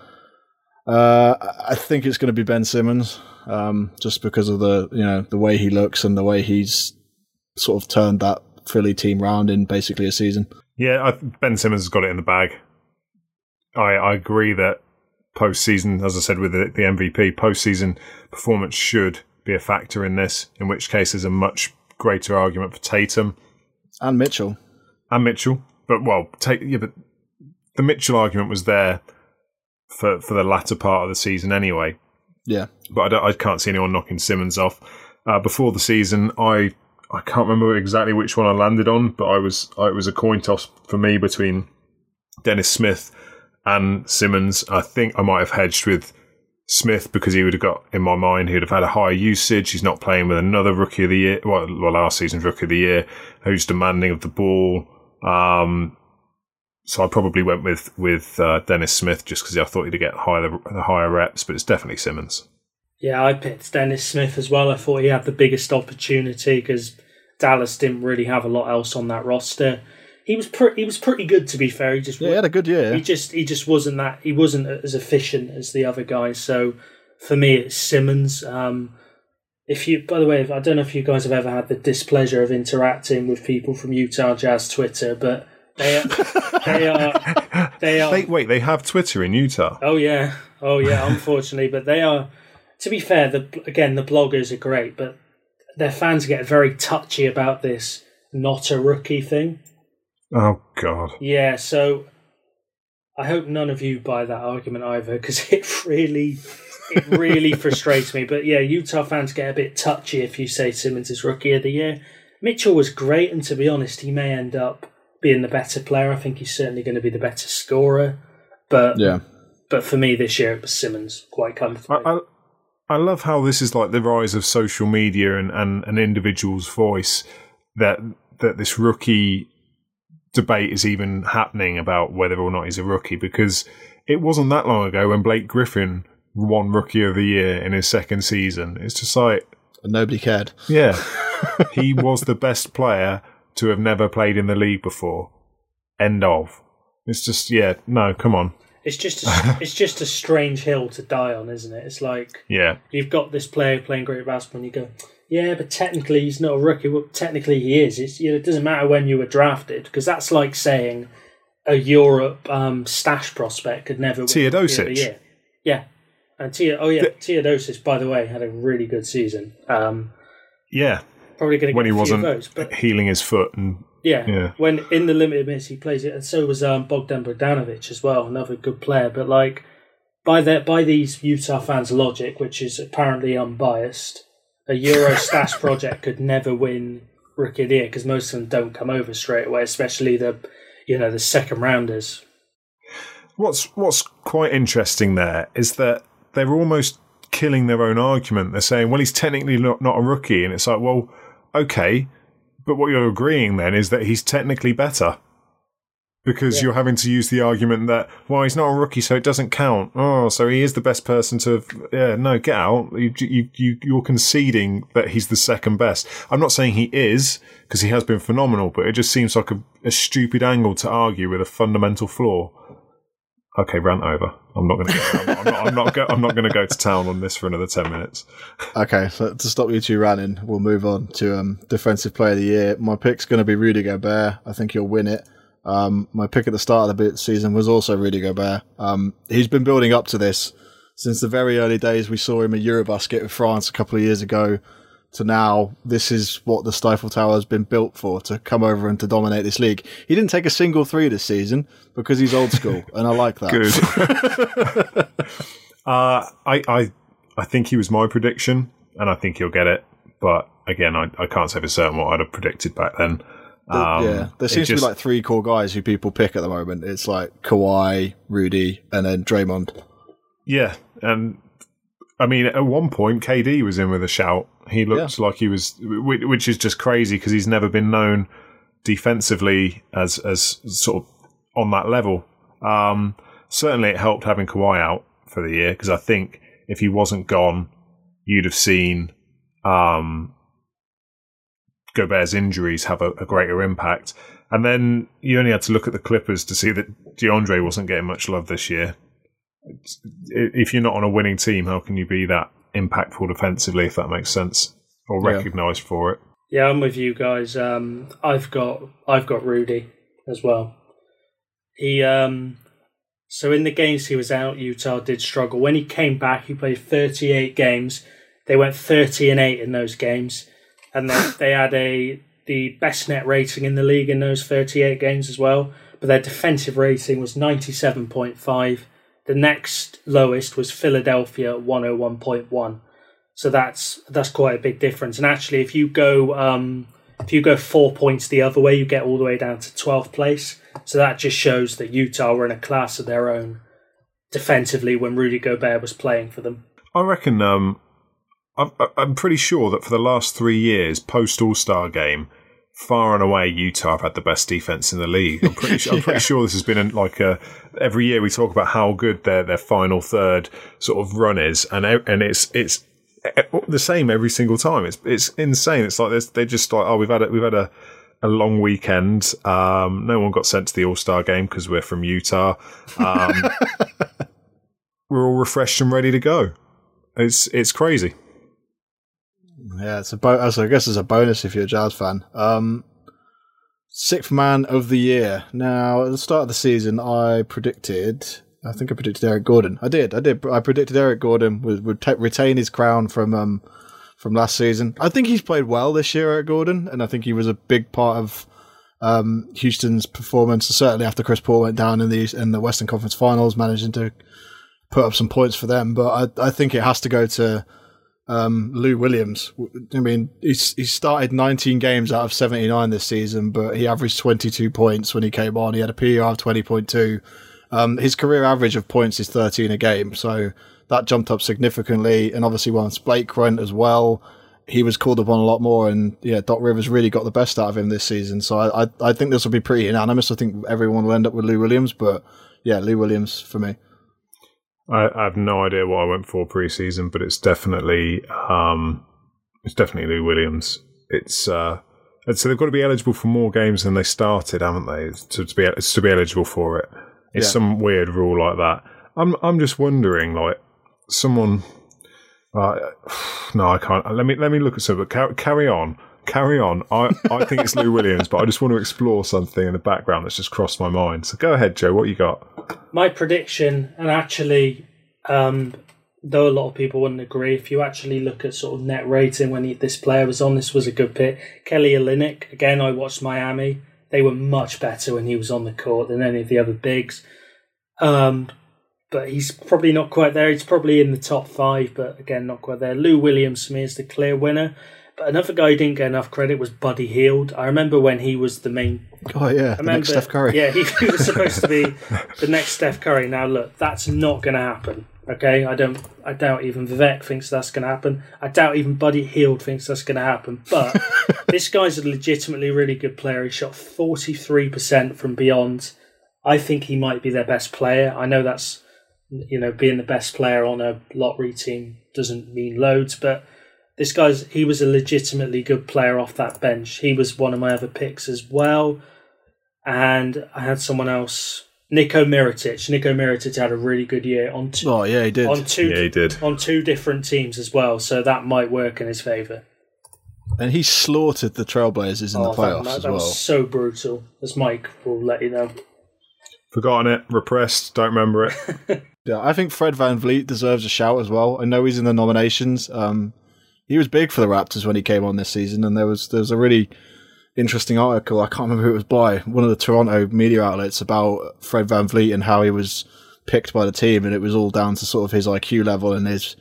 uh, I think it's going to be Ben Simmons, um, just because of the you know the way he looks and the way he's sort of turned that Philly team round in basically a season. Yeah, I, Ben Simmons has got it in the bag. I, I agree that postseason, as I said with the, the MVP, postseason performance should be a factor in this. In which case, there's a much greater argument for Tatum and Mitchell and Mitchell. But well, take yeah, but the Mitchell argument was there for for the latter part of the season anyway. Yeah, but I, I can't see anyone knocking Simmons off. Uh, before the season, I I can't remember exactly which one I landed on, but I was it was a coin toss for me between Dennis Smith and Simmons. I think I might have hedged with Smith because he would have got in my mind he would have had a higher usage. He's not playing with another rookie of the year, well, well last season's rookie of the year, who's demanding of the ball. Um, so I probably went with with uh, Dennis Smith just because I thought he'd get higher the higher reps, but it's definitely Simmons. Yeah, I picked Dennis Smith as well. I thought he had the biggest opportunity because Dallas didn't really have a lot else on that roster. He was pretty. He was pretty good to be fair. He just yeah, he had a good year. He just he just wasn't that. He wasn't as efficient as the other guys. So for me, it's Simmons. Um, if you, by the way, I don't know if you guys have ever had the displeasure of interacting with people from Utah Jazz Twitter, but they are, (laughs) they are, they are. Wait, wait, they have Twitter in Utah. Oh yeah, oh yeah. Unfortunately, but they are. To be fair, the again the bloggers are great, but their fans get very touchy about this not a rookie thing. Oh God. Yeah, so I hope none of you buy that argument either because (laughs) it really, it really (laughs) frustrates me. But yeah, Utah fans get a bit touchy if you say Simmons is rookie of the year. Mitchell was great, and to be honest, he may end up being the better player. I think he's certainly going to be the better scorer. But yeah, but for me this year it was Simmons quite comfortably. I, I, I love how this is like the rise of social media and, and an individual's voice that that this rookie debate is even happening about whether or not he's a rookie because it wasn't that long ago when Blake Griffin won Rookie of the Year in his second season. It's just like nobody cared. Yeah, (laughs) he was the best player to have never played in the league before. End of. It's just yeah, no, come on. It's just a, (laughs) it's just a strange hill to die on, isn't it? It's like yeah, you've got this player playing great basketball, and you go, yeah, but technically he's not a rookie. Well, technically he is. It's, you know, it doesn't matter when you were drafted because that's like saying a Europe um, stash prospect could never Teodosic. Yeah, yeah, and Tia, oh yeah, the, Teodosic by the way had a really good season. Um, yeah, probably going to get when he wasn't votes, but healing his foot and yeah, yeah, when in the limited minutes he plays it, and so was um, Bogdan Bogdanovic as well, another good player. But like by that by these Utah fans' logic, which is apparently unbiased a Euro (laughs) stash project could never win Rookie of the Year because most of them don't come over straight away, especially the you know the second rounders. What's what's quite interesting there is that they're almost killing their own argument. They're saying, well, he's technically not, not a rookie, and it's like, well, okay, but what you're agreeing then is that he's technically better. Because yeah. you're having to use the argument that well he's not a rookie so it doesn't count. Oh so he is the best person to yeah no get out. You, you, you you're conceding that he's the second best. I'm not saying he is because he has been phenomenal but it just seems like a, a stupid angle to argue with a fundamental flaw okay rant over. I'm not going to I'm, not, I'm not, go, not going to go to town on this for another 10 minutes. Okay so to stop you two ranting we'll move on to um defensive player of the year. My pick's going to be rudy gobert. I think he'll win it. Um, my pick at the start of the season was also Rudy Gobert. Um, he's been building up to this since the very early days. We saw him in Eurobasket with France a couple of years ago to now. This is what the Stifle Tower has been built for to come over and to dominate this league. He didn't take a single three this season because he's old school, (laughs) and I like that. Good. (laughs) uh, I, I, I think he was my prediction, and I think he'll get it. But again, I, I can't say for certain what I'd have predicted back then. Um, yeah, there seems just, to be like three core guys who people pick at the moment. It's like Kawhi, Rudy, and then Draymond. Yeah, and I mean, at one point, KD was in with a shout. He looked yeah. like he was, which is just crazy because he's never been known defensively as as sort of on that level. Um, certainly, it helped having Kawhi out for the year because I think if he wasn't gone, you'd have seen um, Gobert's injuries have a, a greater impact. And then you only had to look at the Clippers to see that DeAndre wasn't getting much love this year. It's, if you're not on a winning team, how can you be that impactful defensively, if that makes sense, or Yeah. recognised for it? Yeah, I'm with you guys. Um, I've got I've got Rudy as well. He um, so in the games he was out, Utah did struggle. When he came back, he played 38 games. They went 30 and eight in those games, and they they had a the best net rating in the league in those 38 games as well. But their defensive rating was 97.5. The next lowest was Philadelphia at 101.1. So that's that's quite a big difference. And actually, if you go um, if you go four points the other way, you get all the way down to 12th place. So that just shows that Utah were in a class of their own defensively when Rudy Gobert was playing for them. I reckon. Um, I'm, I'm pretty sure that for the last three years, post All Star game, far and away Utah have had the best defense in the league. I'm pretty, sure, I'm (laughs) pretty sure this has been like a every year we talk about how good their their final third sort of run is, and and it's it's the same every single time. It's it's insane. It's like there's- they just like oh we've had a, we've had a a long weekend. Um, no one got sent to the All Star game because we're from Utah. Um, (laughs) we're all refreshed and ready to go. It's it's crazy. Yeah, it's a bo- so I guess it's a bonus if you're a Jazz fan. Um, sixth man of the year. Now, at the start of the season, I predicted. I think I predicted Eric Gordon. I did. I did. I predicted Eric Gordon would would ta retain his crown from um from last season. I think he's played well this year, Eric Gordon, and I think he was a big part of um, Houston's performance. Certainly after Chris Paul went down in the in the Western Conference Finals, managing to put up some points for them. But I I think it has to go to um, Lou Williams. I mean, he's he started 19 games out of 79 this season, but he averaged 22 points when he came on. He had a PER of 20.2. Um, his career average of points is 13 a game, so that jumped up significantly. And obviously, once Blake went as well, he was called upon a lot more. And yeah, Doc Rivers really got the best out of him this season. So I I, I think this will be pretty unanimous. I think everyone will end up with Lou Williams, but yeah, Lou Williams for me. I, I have no idea what I went for preseason, but it's definitely um, it's definitely Lou Williams. It's uh, and so they've got to be eligible for more games than they started, haven't they? To, to be to be eligible for it, it's Yeah. some weird rule like that. I'm I'm just wondering, like someone. Uh, (sighs) no, I can't. Let me let me look at some. But carry, carry on, carry on. I I think it's Lou Williams, but I just want to explore something in the background that's just crossed my mind. So go ahead, Joe. What you got? My prediction, and actually, um, though a lot of people wouldn't agree, if you actually look at sort of net rating when he, this player was on, this was a good pick. Kelly Olynyk, again, I watched Miami. They were much better when he was on the court than any of the other bigs. Um, but he's probably not quite there. He's probably in the top five, but again, not quite there. Lou Williams for me is the clear winner. But another guy who didn't get enough credit was Buddy Hield. I remember when he was the main Oh yeah, the remember, next Steph Curry. Yeah, he, he was supposed to be (laughs) the next Steph Curry. Now look, that's not going to happen. Okay, I don't. I doubt even Vivek thinks that's going to happen. I doubt even Buddy Hield thinks that's going to happen. But (laughs) this guy's a legitimately really good player. He shot forty three percent from beyond. I think he might be their best player. I know that's you know being the best player on a lottery team doesn't mean loads, but this guy's he was a legitimately good player off that bench. He was one of my other picks as well. And I had someone else, Nico Mirotic. Nico Mirotic had a really good year on two, Oh yeah, he did. on two Yeah, he did. on two different teams as well, so that might work in his favour. And he slaughtered the Trailblazers in the Oh, playoffs that, that, as well. was so brutal, as Mike will let you know. Forgotten it, repressed, don't remember it. (laughs) Yeah, I think Fred VanVleet deserves a shout as well. I know he's in the nominations. Um, he was big for the Raptors when he came on this season, and there was there was a really interesting article. I can't remember who it was by one of the Toronto media outlets about Fred VanVleet and how he was picked by the team, and it was all down to sort of his IQ level and his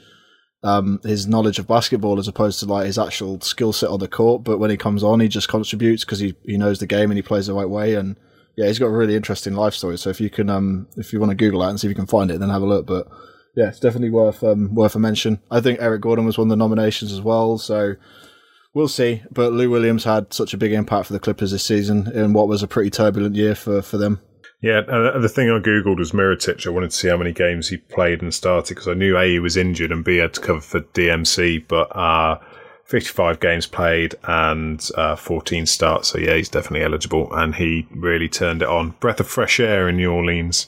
um, his knowledge of basketball as opposed to like his actual skill set on the court. But when he comes on, he just contributes because he, he knows the game and he plays the right way. And yeah, he's got a really interesting life story. So if you can, um, if you want to Google that and see if you can find it, then have a look. But yeah, it's definitely worth um, worth a mention. I think Eric Gordon was one of the nominations as well. So we'll see. But Lou Williams had such a big impact for the Clippers this season in what was a pretty turbulent year for for them. Yeah, the thing I googled was Mirotic. I wanted to see how many games he played and started because I knew A he was injured and B had to cover for DMC. But uh, 55 games played and uh, 14 starts. So yeah, he's definitely eligible, and he really turned it on. Breath of fresh air in New Orleans.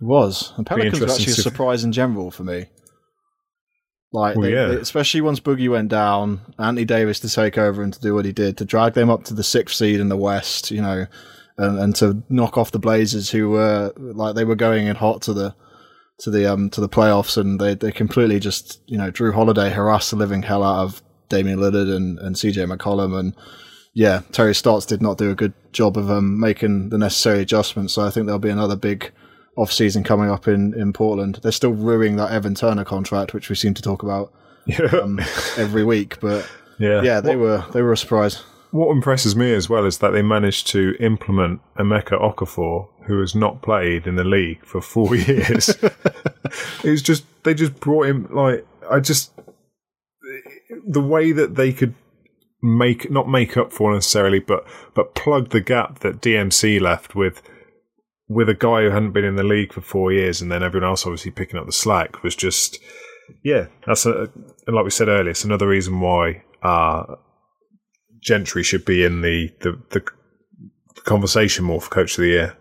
It was. And Pelicans were actually a surprise in general for me. Like, Well, they- yeah. they- especially once Boogie went down, Anthony Davis to take over and to do what he did, to drag them up to the sixth seed in the West, you know, and, and to knock off the Blazers, who were like they were going in hot to the to the um to the playoffs, and they they completely just you know Jrue Holiday harassed the living hell out of Damian Lillard and and CJ McCollum, and yeah, Terry Stotts did not do a good job of um, making the necessary adjustments. So I think there'll be another big off season coming up in, in Portland. They're still ruining that Evan Turner contract, which we seem to talk about Yeah, um, (laughs) every week. But yeah, yeah, they What, were they were a surprise. what impresses me as well is that they managed to implement Emeka Okafor, who has not played in the league for four (laughs) years. it was just they just brought him like I just the way that they could make not make up for necessarily, but but plug the gap that DMC left with with a guy who hadn't been in the league for four years, and then everyone else obviously picking up the slack was just yeah. That's a and like we said earlier, it's another reason why uh, Gentry should be in the the, the conversation more for Coach of the Year.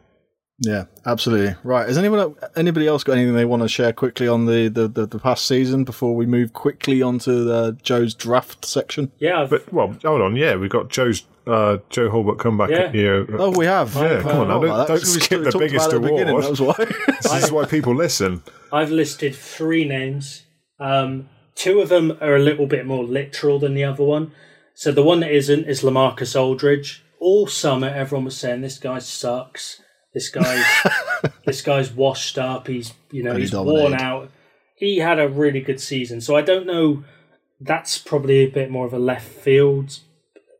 Yeah, absolutely. Right. Has anyone anybody else got anything they want to share quickly on the, the, the, the past season before we move quickly onto the Joe's draft section? Yeah, I've, But well, hold on, yeah, we've got Joe's uh, Joe Hulbert comeback Yeah. here. Oh, we have. Yeah, come on, now, Oh, don't- that's don't we skip talked the biggest it at the award. That was why. (laughs) (laughs) this is why people listen. I've listed three names. Um, two of them are a little bit more literal than the other one. So the one that isn't is Lamarcus Aldridge. All summer, everyone was saying this guy sucks. This guy's (laughs) this guy's washed up. He's you know And he he's worn out. He had a really good season. So I don't know. That's probably a bit more of a left field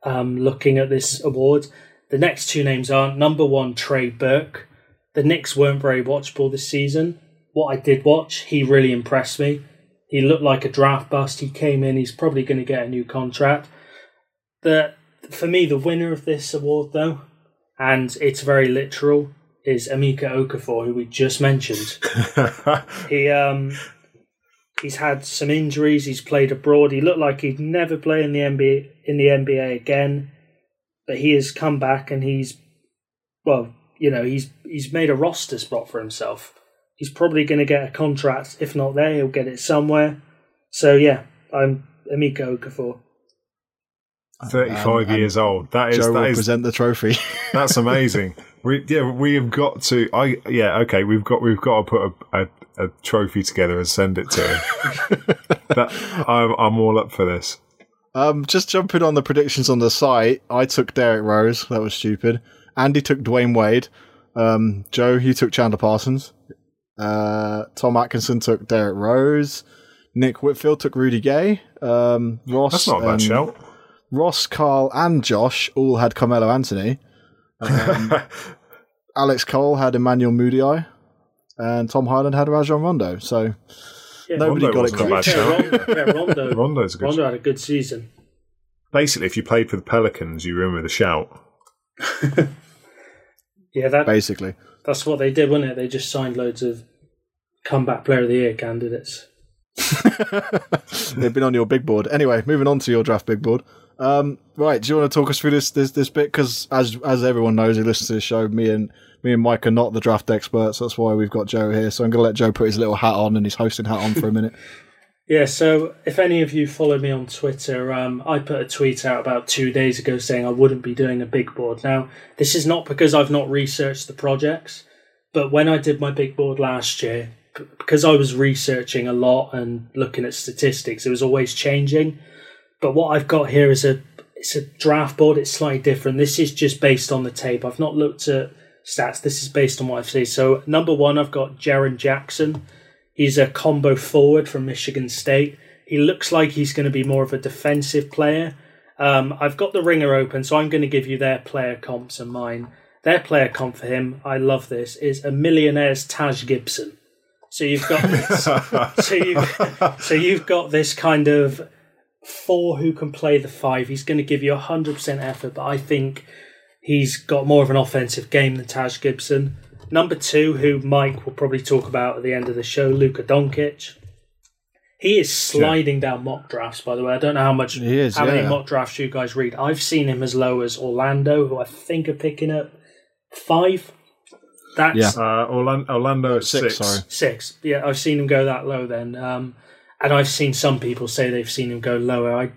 um, looking at this award. The next two names aren't number one Trey Burke. The Knicks weren't very watchable this season. What I did watch, he really impressed me. He looked like a draft bust. He came in. He's probably going to get a new contract. The for me, the winner of this award, though, and it's very literal, is Emeka Okafor, who we just mentioned. (laughs) he um he's had some injuries. He's played abroad. He looked like he'd never play in the NBA in the NBA again, but he has come back and he's well, you know, he's he's made a roster spot for himself. He's probably going to get a contract. If not there, he'll get it somewhere. So yeah, I'm Emeka Okafor. Thirty-five Um, years old. That is Joe will that is present the trophy. that's amazing. (laughs) we yeah, we have got to. I yeah, okay. We've got we've got to put a, a, a trophy together and send it to him. (laughs) that, I'm I'm all up for this. Um, just jumping on the predictions on the site, I took Derrick Rose. That was stupid. Andy took Dwyane Wade. Um, Joe, you took Chandler Parsons. Uh, Tom Atkinson took Derrick Rose. Nick Whitfield took Rudy Gay. Um, Ross, That's not a bad shout. Ross, Carl, and Josh all had Carmelo Anthony. Um, (laughs) Alex Cole had Emmanuel Moody, and Tom Highland had Rajon Rondo. So Yeah, nobody Rondo got it wasn't a bad correct. (laughs) yeah, Rondo, yeah, Rondo, Rondo's a good. Rondo had a good season. Basically, if you played for the Pelicans, you were in with a shout. (laughs) Yeah, that Basically, that's what they did, wasn't it? They just signed loads of comeback player of the year candidates. (laughs) they've been on your big board. Anyway, moving on to your draft big board. Um, right, do you want to talk us through this this this bit? Because as as everyone knows who listens to the show, me and me and Mike are not the draft experts. That's why we've got Joe here. So I'm going to let Joe put his little hat on and his hosting hat on for a minute. (laughs) Yeah, so if any of you follow me on Twitter, um, I put a tweet out about two days ago saying I wouldn't be doing a big board. Now, this is not because I've not researched the projects, but when I did my big board last year, because I was researching a lot and looking at statistics, it was always changing. But what I've got here is a it's a draft board. It's slightly different. This is just based on the tape. I've not looked at stats. This is based on what I've seen. So number one, I've got Jaren Jackson. He's a combo forward from Michigan State. He looks like he's going to be more of a defensive player. Um, I've got the ringer open, so I'm going to give you their player comps and mine. Their player comp for him, I love this, is a millionaire's Taj Gibson. So you've got this, (laughs) so you so you've got this kind of four who can play the five. He's going to give you hundred percent effort, but I think he's got more of an offensive game than Taj Gibson. Number two, who Mike will probably talk about at the end of the show, Luka Doncic. He is sliding down mock drafts, by the way. I don't know how much He is, how many mock drafts you guys read. I've seen him as low as Orlando, who I think are picking up five. That's Yeah. Uh, Orlando, Orlando Six, six. sorry. six. Yeah, I've seen him go that low then. Um, and I've seen some people say they've seen him go lower. I,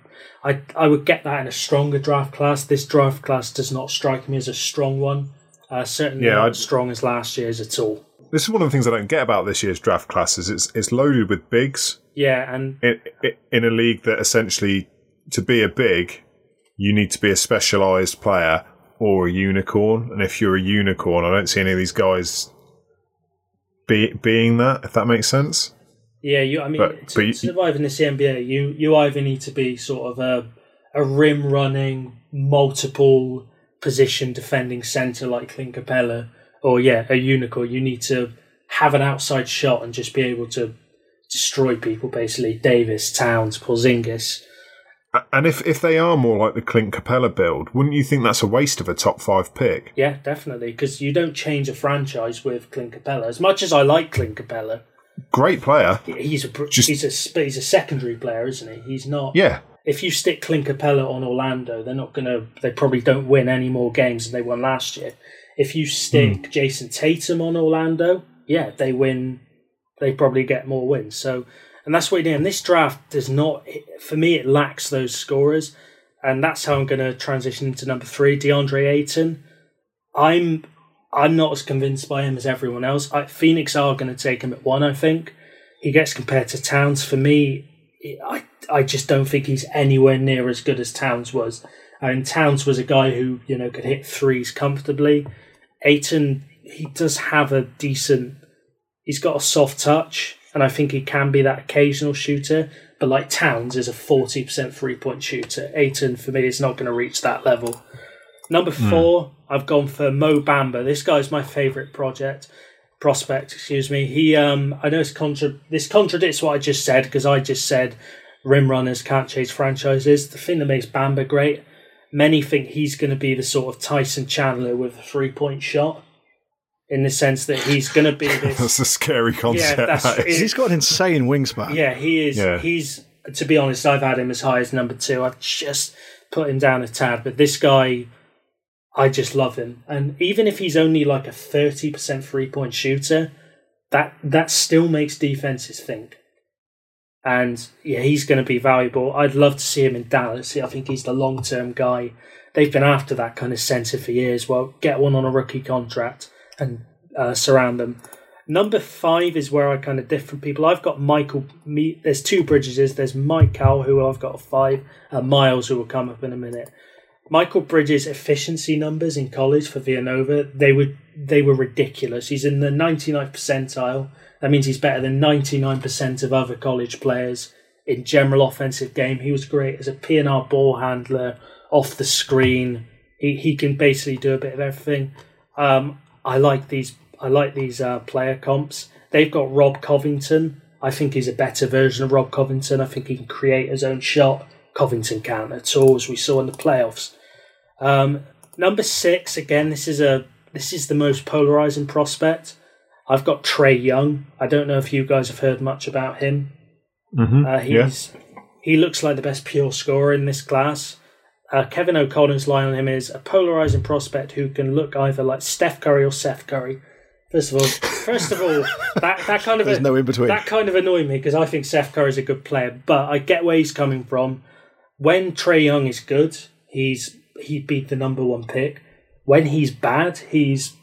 I, I would get that in a stronger draft class. This draft class does not strike me as a strong one. Uh, certainly Yeah, not I'd- as strong as last year's at all. This is one of the things I don't get about this year's draft classes. It's it's loaded with bigs Yeah, and in, in a league that essentially to be a big, you need to be a specialised player or a unicorn. And if you're a unicorn, I don't see any of these guys be, being that. If that makes sense. Yeah, you. I mean, But- to, but you- to survive in this NBA, you you either need to be sort of a a rim running, multiple position defending center like Clint Capela, or yeah, a unicorn. You need to have an outside shot and just be able to destroy people. Basically, Davis, Towns, Porzingis. And if, if they are more like the Clint Capela build, wouldn't you think that's a waste of a top five pick? Yeah, definitely, because you don't change a franchise with Clint Capela. As much as I like Clint Capela, Great player. he's a Just- he's a he's a secondary player, isn't he? He's not. Yeah. if you stick Clint Capela on Orlando, they're not gonna. They probably don't win any more games than they won last year. If you stick hmm. Jayson Tatum on Orlando, yeah, they win. They probably get more wins. So, and that's what you do. And this draft does not. For me, it lacks those scorers, and that's how I'm going to transition into number three, DeAndre Ayton. I'm. I'm not as convinced by him as everyone else. I, Phoenix are going to take him at one. I think he gets compared to Towns. For me, I I just don't think he's anywhere near as good as Towns was. And Towns was a guy who you know could hit threes comfortably. Ayton he does have a decent. He's got a soft touch, and I think he can be that occasional shooter. But like Towns is a forty percent three point shooter. Ayton for me is not going to reach that level. Number hmm. four, I've gone for Mo Bamba. This guy's my favourite project prospect. Excuse me. He, um, I know it's contra- this contradicts what I just said because I just said rim runners can't chase franchises. The thing that makes Bamba great, many think he's going to be the sort of Tyson Chandler with a three point shot, in the sense that he's going to be (laughs) this. That's a scary concept. that's- that is. it- He's got an insane wingspan. Yeah, he is. Yeah. He's to be honest, I've had him as high as number two. I've just put him down a tad, but this guy, I just love him. And even if he's only like a thirty percent three point shooter, that that still makes defenses think. And yeah, he's going to be valuable. I'd love to see him in Dallas. I think he's the long term guy. They've been after that kind of center for years. Well, get one on a rookie contract and uh, surround them. Number five is where I kind of different people. I've got Michael. Me, there's two Bridges. There's Mikal, who I've got a five, and Miles, who will come up in a minute. Mikal Bridges' efficiency numbers in college for Villanova they were they were ridiculous. He's in the 99th percentile. That means he's better than 99% of other college players in general offensive game. He was great as a P&R ball handler, off the screen. He he can basically do a bit of everything. Um, I like these. I like these uh, player comps. They've got Rob Covington. I think he's a better version of Rob Covington. I think he can create his own shot. Covington can't at all, as we saw in the playoffs. Um, number six, again, this is a this is the most polarizing prospect. I've got Trae Young. I don't know if you guys have heard much about him. Mhm. Uh, Yeah. he's he looks like the best pure scorer in this class. Uh, Kevin O'Connor's line on him is a polarizing prospect who can look either like Steph Curry or Seth Curry. First of all, first of all, that, that kind of There's no in between. that kind of annoyed me because I think Seth Curry is a good player, but I get where he's coming from. When Trae Young is good, he's he beat the number one pick. When he's bad, he's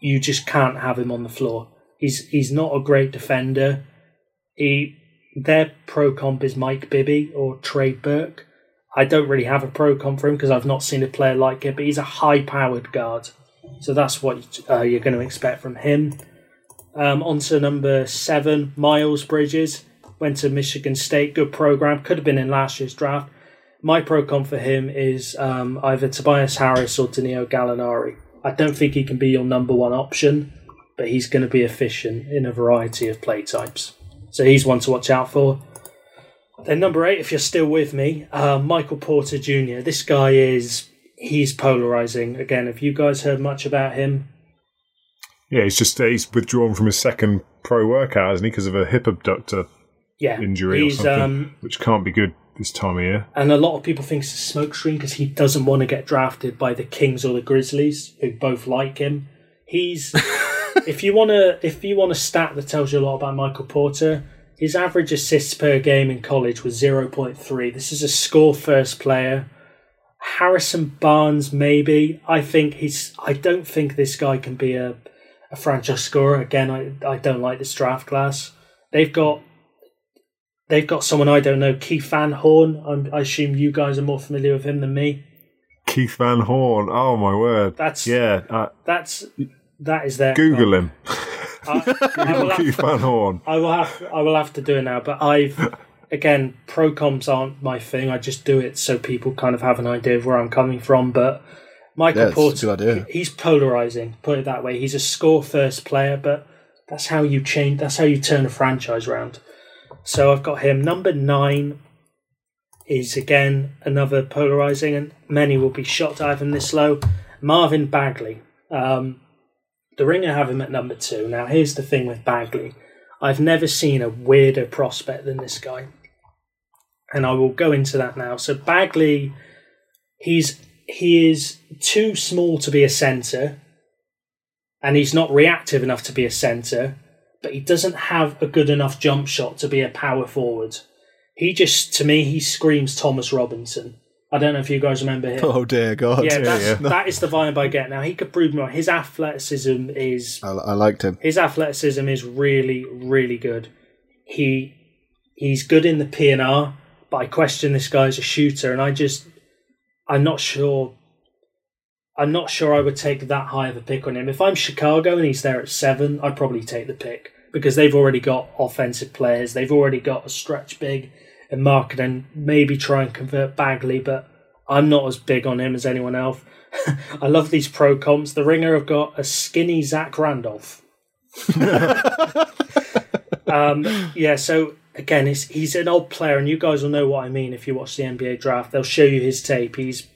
you just can't have him on the floor. He's he's not a great defender. He their pro comp is Mike Bibby or Trey Burke. I don't really have a pro comp for him because I've not seen a player like it, but he's a high powered guard. So that's what uh, you're going to expect from him. Um, on to number seven, Miles Bridges. Went to Michigan State, good program. Could have been in last year's draft. My pro comp for him is um, either Tobias Harris or Danilo Gallinari. I don't think he can be your number one option, but he's going to be efficient in a variety of play types. So he's one to watch out for. Then number eight, if you're still with me, uh, Michael Porter Jr. This guy is he's polarizing. Again, have you guys heard much about him? Yeah, he's just he's withdrawn from his second pro workout, isn't he, because of a hip abductor Yeah, injury or something, um, which can't be good this time of year. and a lot of people think it's a smoke screen because he doesn't want to get drafted by the Kings or the Grizzlies, who both like him. He's (laughs) if you want to if you want a stat that tells you a lot about Michael Porter, his average assists per game in college was zero point three. This is a score first player. Harrison Barnes, maybe. I think he's. I don't think this guy can be a, a franchise scorer. Again, I I don't like this draft class. They've got they've got someone I don't know, Keith Van Horn. I'm, I assume you guys are more familiar with him than me. Keith Van Horn. Oh my word! That's yeah. Uh, that's that is their Google him. I, I (laughs) will Keith have, Van Horn. I will have I will have to do it now. But I've (laughs) again pro comps aren't my thing. I just do it so people kind of have an idea of where I'm coming from. But Michael Yeah, Porter, idea. he's polarizing. Put it that way. He's a score first player, but that's how you change. That's how you turn a franchise round. So I've got him number nine. Is again another polarizing, and many will be shocked I have him this low. Marvin Bagley. Um, the Ringer have him at number two. Now, here's the thing with Bagley. I've never seen a weirder prospect than this guy. And I will go into that now. So Bagley, he's he is too small to be a centre, and he's not reactive enough to be a centre, but he doesn't have a good enough jump shot to be a power forward. He just, to me, he screams Thomas Robinson. I don't know if you guys remember him. Oh dear God! yeah, that's, yeah. that is the vibe I get now. He could prove me wrong. His athleticism is I, I liked him. his athleticism is really, really good. He he's good in the PNR, but I question this guy as a shooter, and I just I'm not sure. I'm not sure I would take that high of a pick on him. If I'm Chicago and he's there at seven, I'd probably take the pick because they've already got offensive players. They've already got a stretch big and market and maybe try and convert Bagley, but I'm not as big on him as anyone else. (laughs) I love these pro comps. The Ringer have got a skinny Zach Randolph. (laughs) um, yeah, so again, he's, he's an old player, and you guys will know what I mean if you watch the NBA draft. They'll show you his tape. He's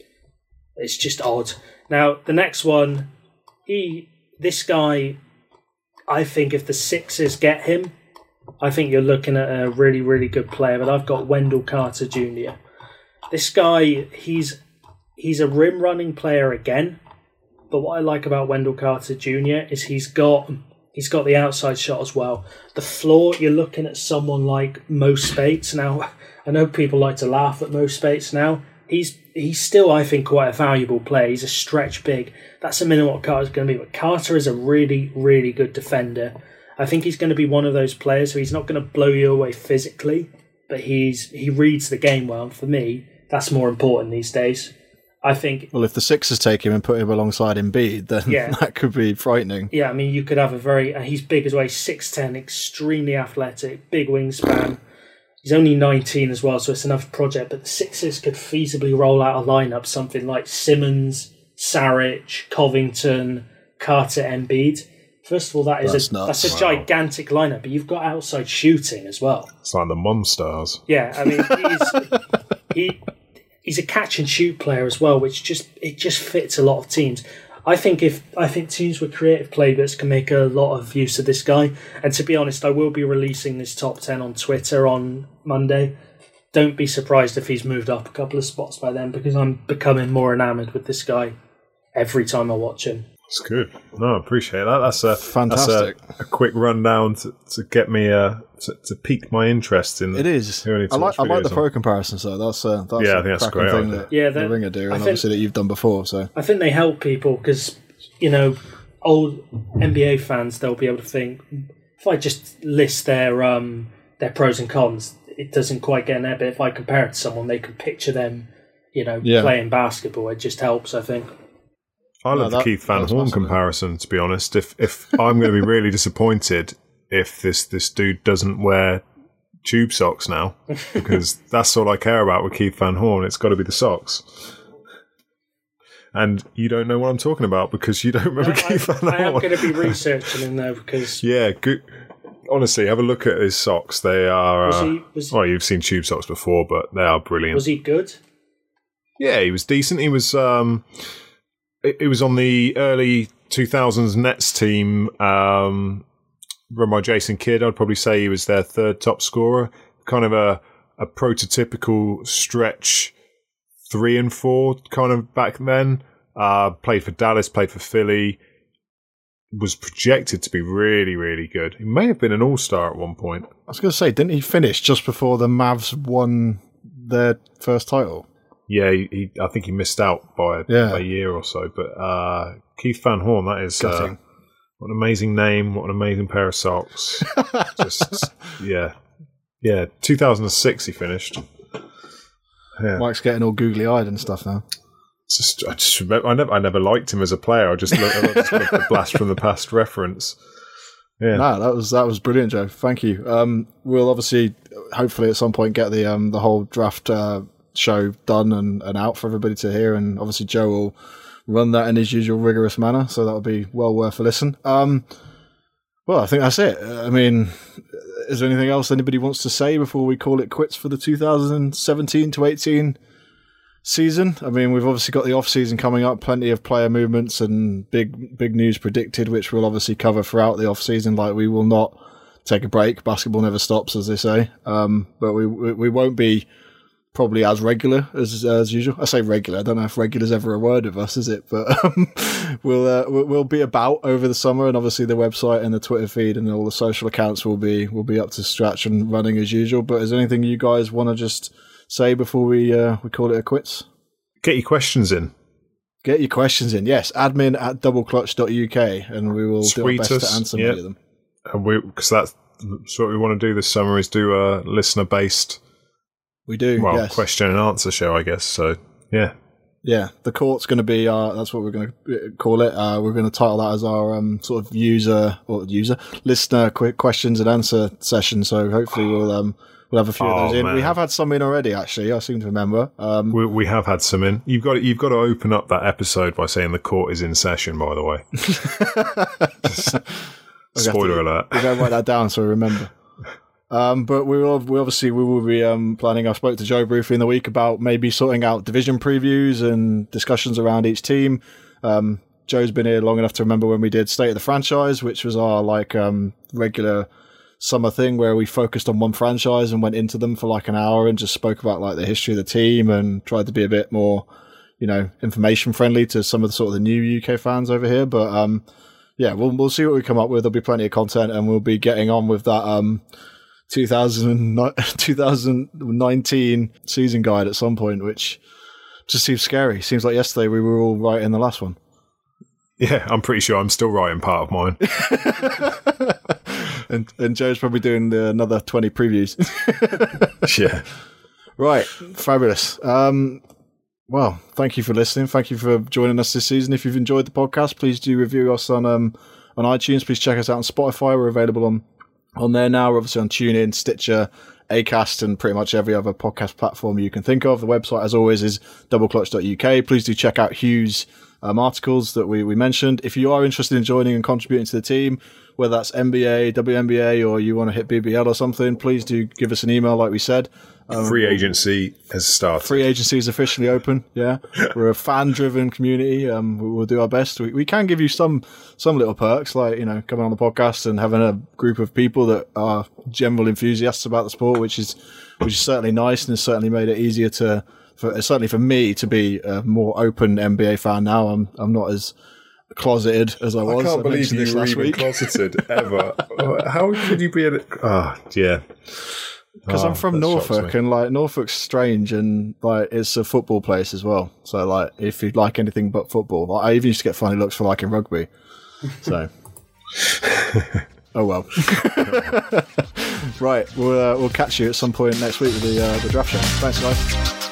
it's just odd. Now the next one, he this guy, I think if the Sixers get him, I think you're looking at a really really good player. But I've got Wendell Carter Jr. This guy, he's he's a rim running player again. But what I like about Wendell Carter Jr. is he's got he's got the outside shot as well. The floor, you're looking at someone like Mo Speights. Now, (laughs) I know people like to laugh at Mo Speights now. He's he's still, I think, quite a valuable player. He's a stretch big. That's a minimum what Carter's going to be. But Carter is a really, really good defender. I think he's going to be one of those players who he's not going to blow you away physically, but he's he reads the game well. And for me, that's more important these days. I think Well, if the Sixers take him and put him alongside Embiid, then Yeah. (laughs) that could be frightening. Yeah, I mean, you could have a very. Uh, he's big as well. He's six ten, extremely athletic, big wingspan. He's only nineteen as well, so it's another project. But the Sixers could feasibly roll out a lineup something like Simmons, Saric, Covington, Carter, Embiid. First of all, that is That's a nuts. that's a Wow. gigantic lineup, but you've got outside shooting as well. It's like the Monstars. Yeah, I mean, he's (laughs) he he's a catch and shoot player as well, which just it just fits a lot of teams. I think if I think teams with creative playbooks can make a lot of use of this guy. And to be honest, I will be releasing this top ten on Twitter on Monday. Don't be surprised if he's moved up a couple of spots by then because I'm becoming more enamored with this guy every time I watch him. It's good. No, I appreciate that. That's a Fantastic. That's a, a quick rundown to, to get me uh, to, to pique my interest in. It is. I need to I like I like the pro on. comparisons though. That's uh, that's Yeah, I a think that's a cracking great thing idea. that Yeah, the that- Ringer do, and think- obviously that you've done before. So I think they help people because you know old NBA fans they'll be able to think if I just list their um their pros and cons, it doesn't quite get in there. But if I compare it to someone, they can picture them, you know, Yeah. playing basketball. It just helps, I think. I love No, the Keith Van Horn comparison. To be honest, if if I'm going to be really disappointed if this this dude doesn't wear tube socks now, (laughs) because that's all I care about with Keith Van Horn. It's got to be the socks. And you don't know what I'm talking about because you don't remember I, Keith Van Horn. I am going to be (laughs) researching him though because Yeah, good. Honestly, have a look at his socks. They are. was uh, he was, well, you've seen tube socks before, but they are brilliant. was he good? Yeah, he was decent. He was um, it, was on the early 2000s Nets team um, run by Jason Kidd. I'd probably say he was their third top scorer. kind of a a prototypical stretch three and four kind of back then. Uh, played for Dallas, played for Philly. Was projected to be really, really good. He may have been an all star at one point. I was going to say, didn't he finish just before the Mavs won their first title? Yeah, he, he I think he missed out by Yeah. a year or so. But uh, Keith Van Horn, that is uh, what an amazing name, what an amazing pair of socks. (laughs) Just yeah, yeah. 2006 he finished. Yeah. Mike's getting all googly eyed and stuff now. Just I just remember I never I never liked him as a player. I just loved, I just the blast from the past reference. Yeah, No, that was that was brilliant, Joe. Thank you. Um, we'll obviously, hopefully, at some point, get the um, the whole draft uh, show done and, and out for everybody to hear. And obviously, Joe will run that in his usual rigorous manner, so that'll be well worth a listen. Um, well, I think that's it. I mean, is there anything else anybody wants to say before we call it quits for the 2017 to 18 season? I mean, we've obviously got the off season coming up, plenty of player movements and big big news predicted, which we'll obviously cover throughout the off season. Like we will not take a break. Basketball never stops, as they say. Um, but we we we won't be probably as regular as as usual. I say regular. I don't know if regular is ever a word of us, is it? But (laughs) um, we'll, uh, we'll be about over the summer, and obviously the website and the Twitter feed and all the social accounts will be will be up to scratch and running as usual. But is there anything you guys want to just say before we uh, we call it a quits? get your questions in. Get your questions in. Yes, admin at doubleclutch.uk, and we will do our best us, to answer yeah. many of them. And we because that's, that's what we want to do this summer is do a listener based We do. well yes. question and answer show, I guess. So yeah, Yeah, the court's going to be our. That's what we're going to call it. Uh, we're going to title that as our um, sort of user or user listener quick questions and answer session. So hopefully we'll um, we'll have a few of Oh, those in. man. We have had some in already. Actually, I seem to remember. Um, we, we have had some in. You've got you've got to open up that episode by saying the court is in session. By the way, (laughs) Just- spoiler alert. we're going to write that down so we remember. Um, but we will, we obviously we will be um, planning. I spoke to Joe briefly in the week about maybe sorting out division previews and discussions around each team. Um, Joe's been here long enough to remember when we did State of the Franchise, which was our like um, regular summer thing where we focused on one franchise and went into them for like an hour and just spoke about like the history of the team and tried to be a bit more, you know, information friendly to some of the sort of the new UK fans over here. But um, yeah, we'll we'll see what we come up with. There'll be plenty of content, and we'll be getting on with that um 2009 2019 (laughs) season guide at some point, which just seems scary. Seems like yesterday we were all right in the last one. Yeah, I'm pretty sure I'm still writing part of mine. (laughs) And and Joe's probably doing the, another 20 previews. (laughs) yeah. right, fabulous. Um, well, thank you for listening. Thank you for joining us this season. If you've enjoyed the podcast, please do review us on um on iTunes. Please check us out on Spotify. We're available on on there now. We're obviously on TuneIn, Stitcher, Acast, and pretty much every other podcast platform you can think of. The website, as always, is doubleclutch.uk. Please do check out Hugh's um, articles that we, we mentioned. If you are interested in joining and contributing to the team, whether that's NBA, WNBA, or you want to hit BBL or something, please do give us an email, like we said. Free agency has started. Free agency is officially open. Yeah, (laughs) we're a fan-driven community. Um, we- we'll do our best. We, we can give you some some little perks, like you know, coming on the podcast and having a group of people that are general enthusiasts about the sport, which is which is certainly nice and has certainly made it easier to, for certainly for me to be a more open NBA fan now. I'm I'm not as closeted as I was. mentioned this last week. closeted ever. (laughs) How could you be? Ah, yeah. Because Oh, I'm from Norfolk, and like Norfolk's strange, and like it's a football place as well. So like, if you like anything but football, like, I even used to get funny looks for liking rugby. So, (laughs) oh well. (laughs) right, we'll uh, we'll catch you at some point next week with the uh, the draft show. Thanks, guys.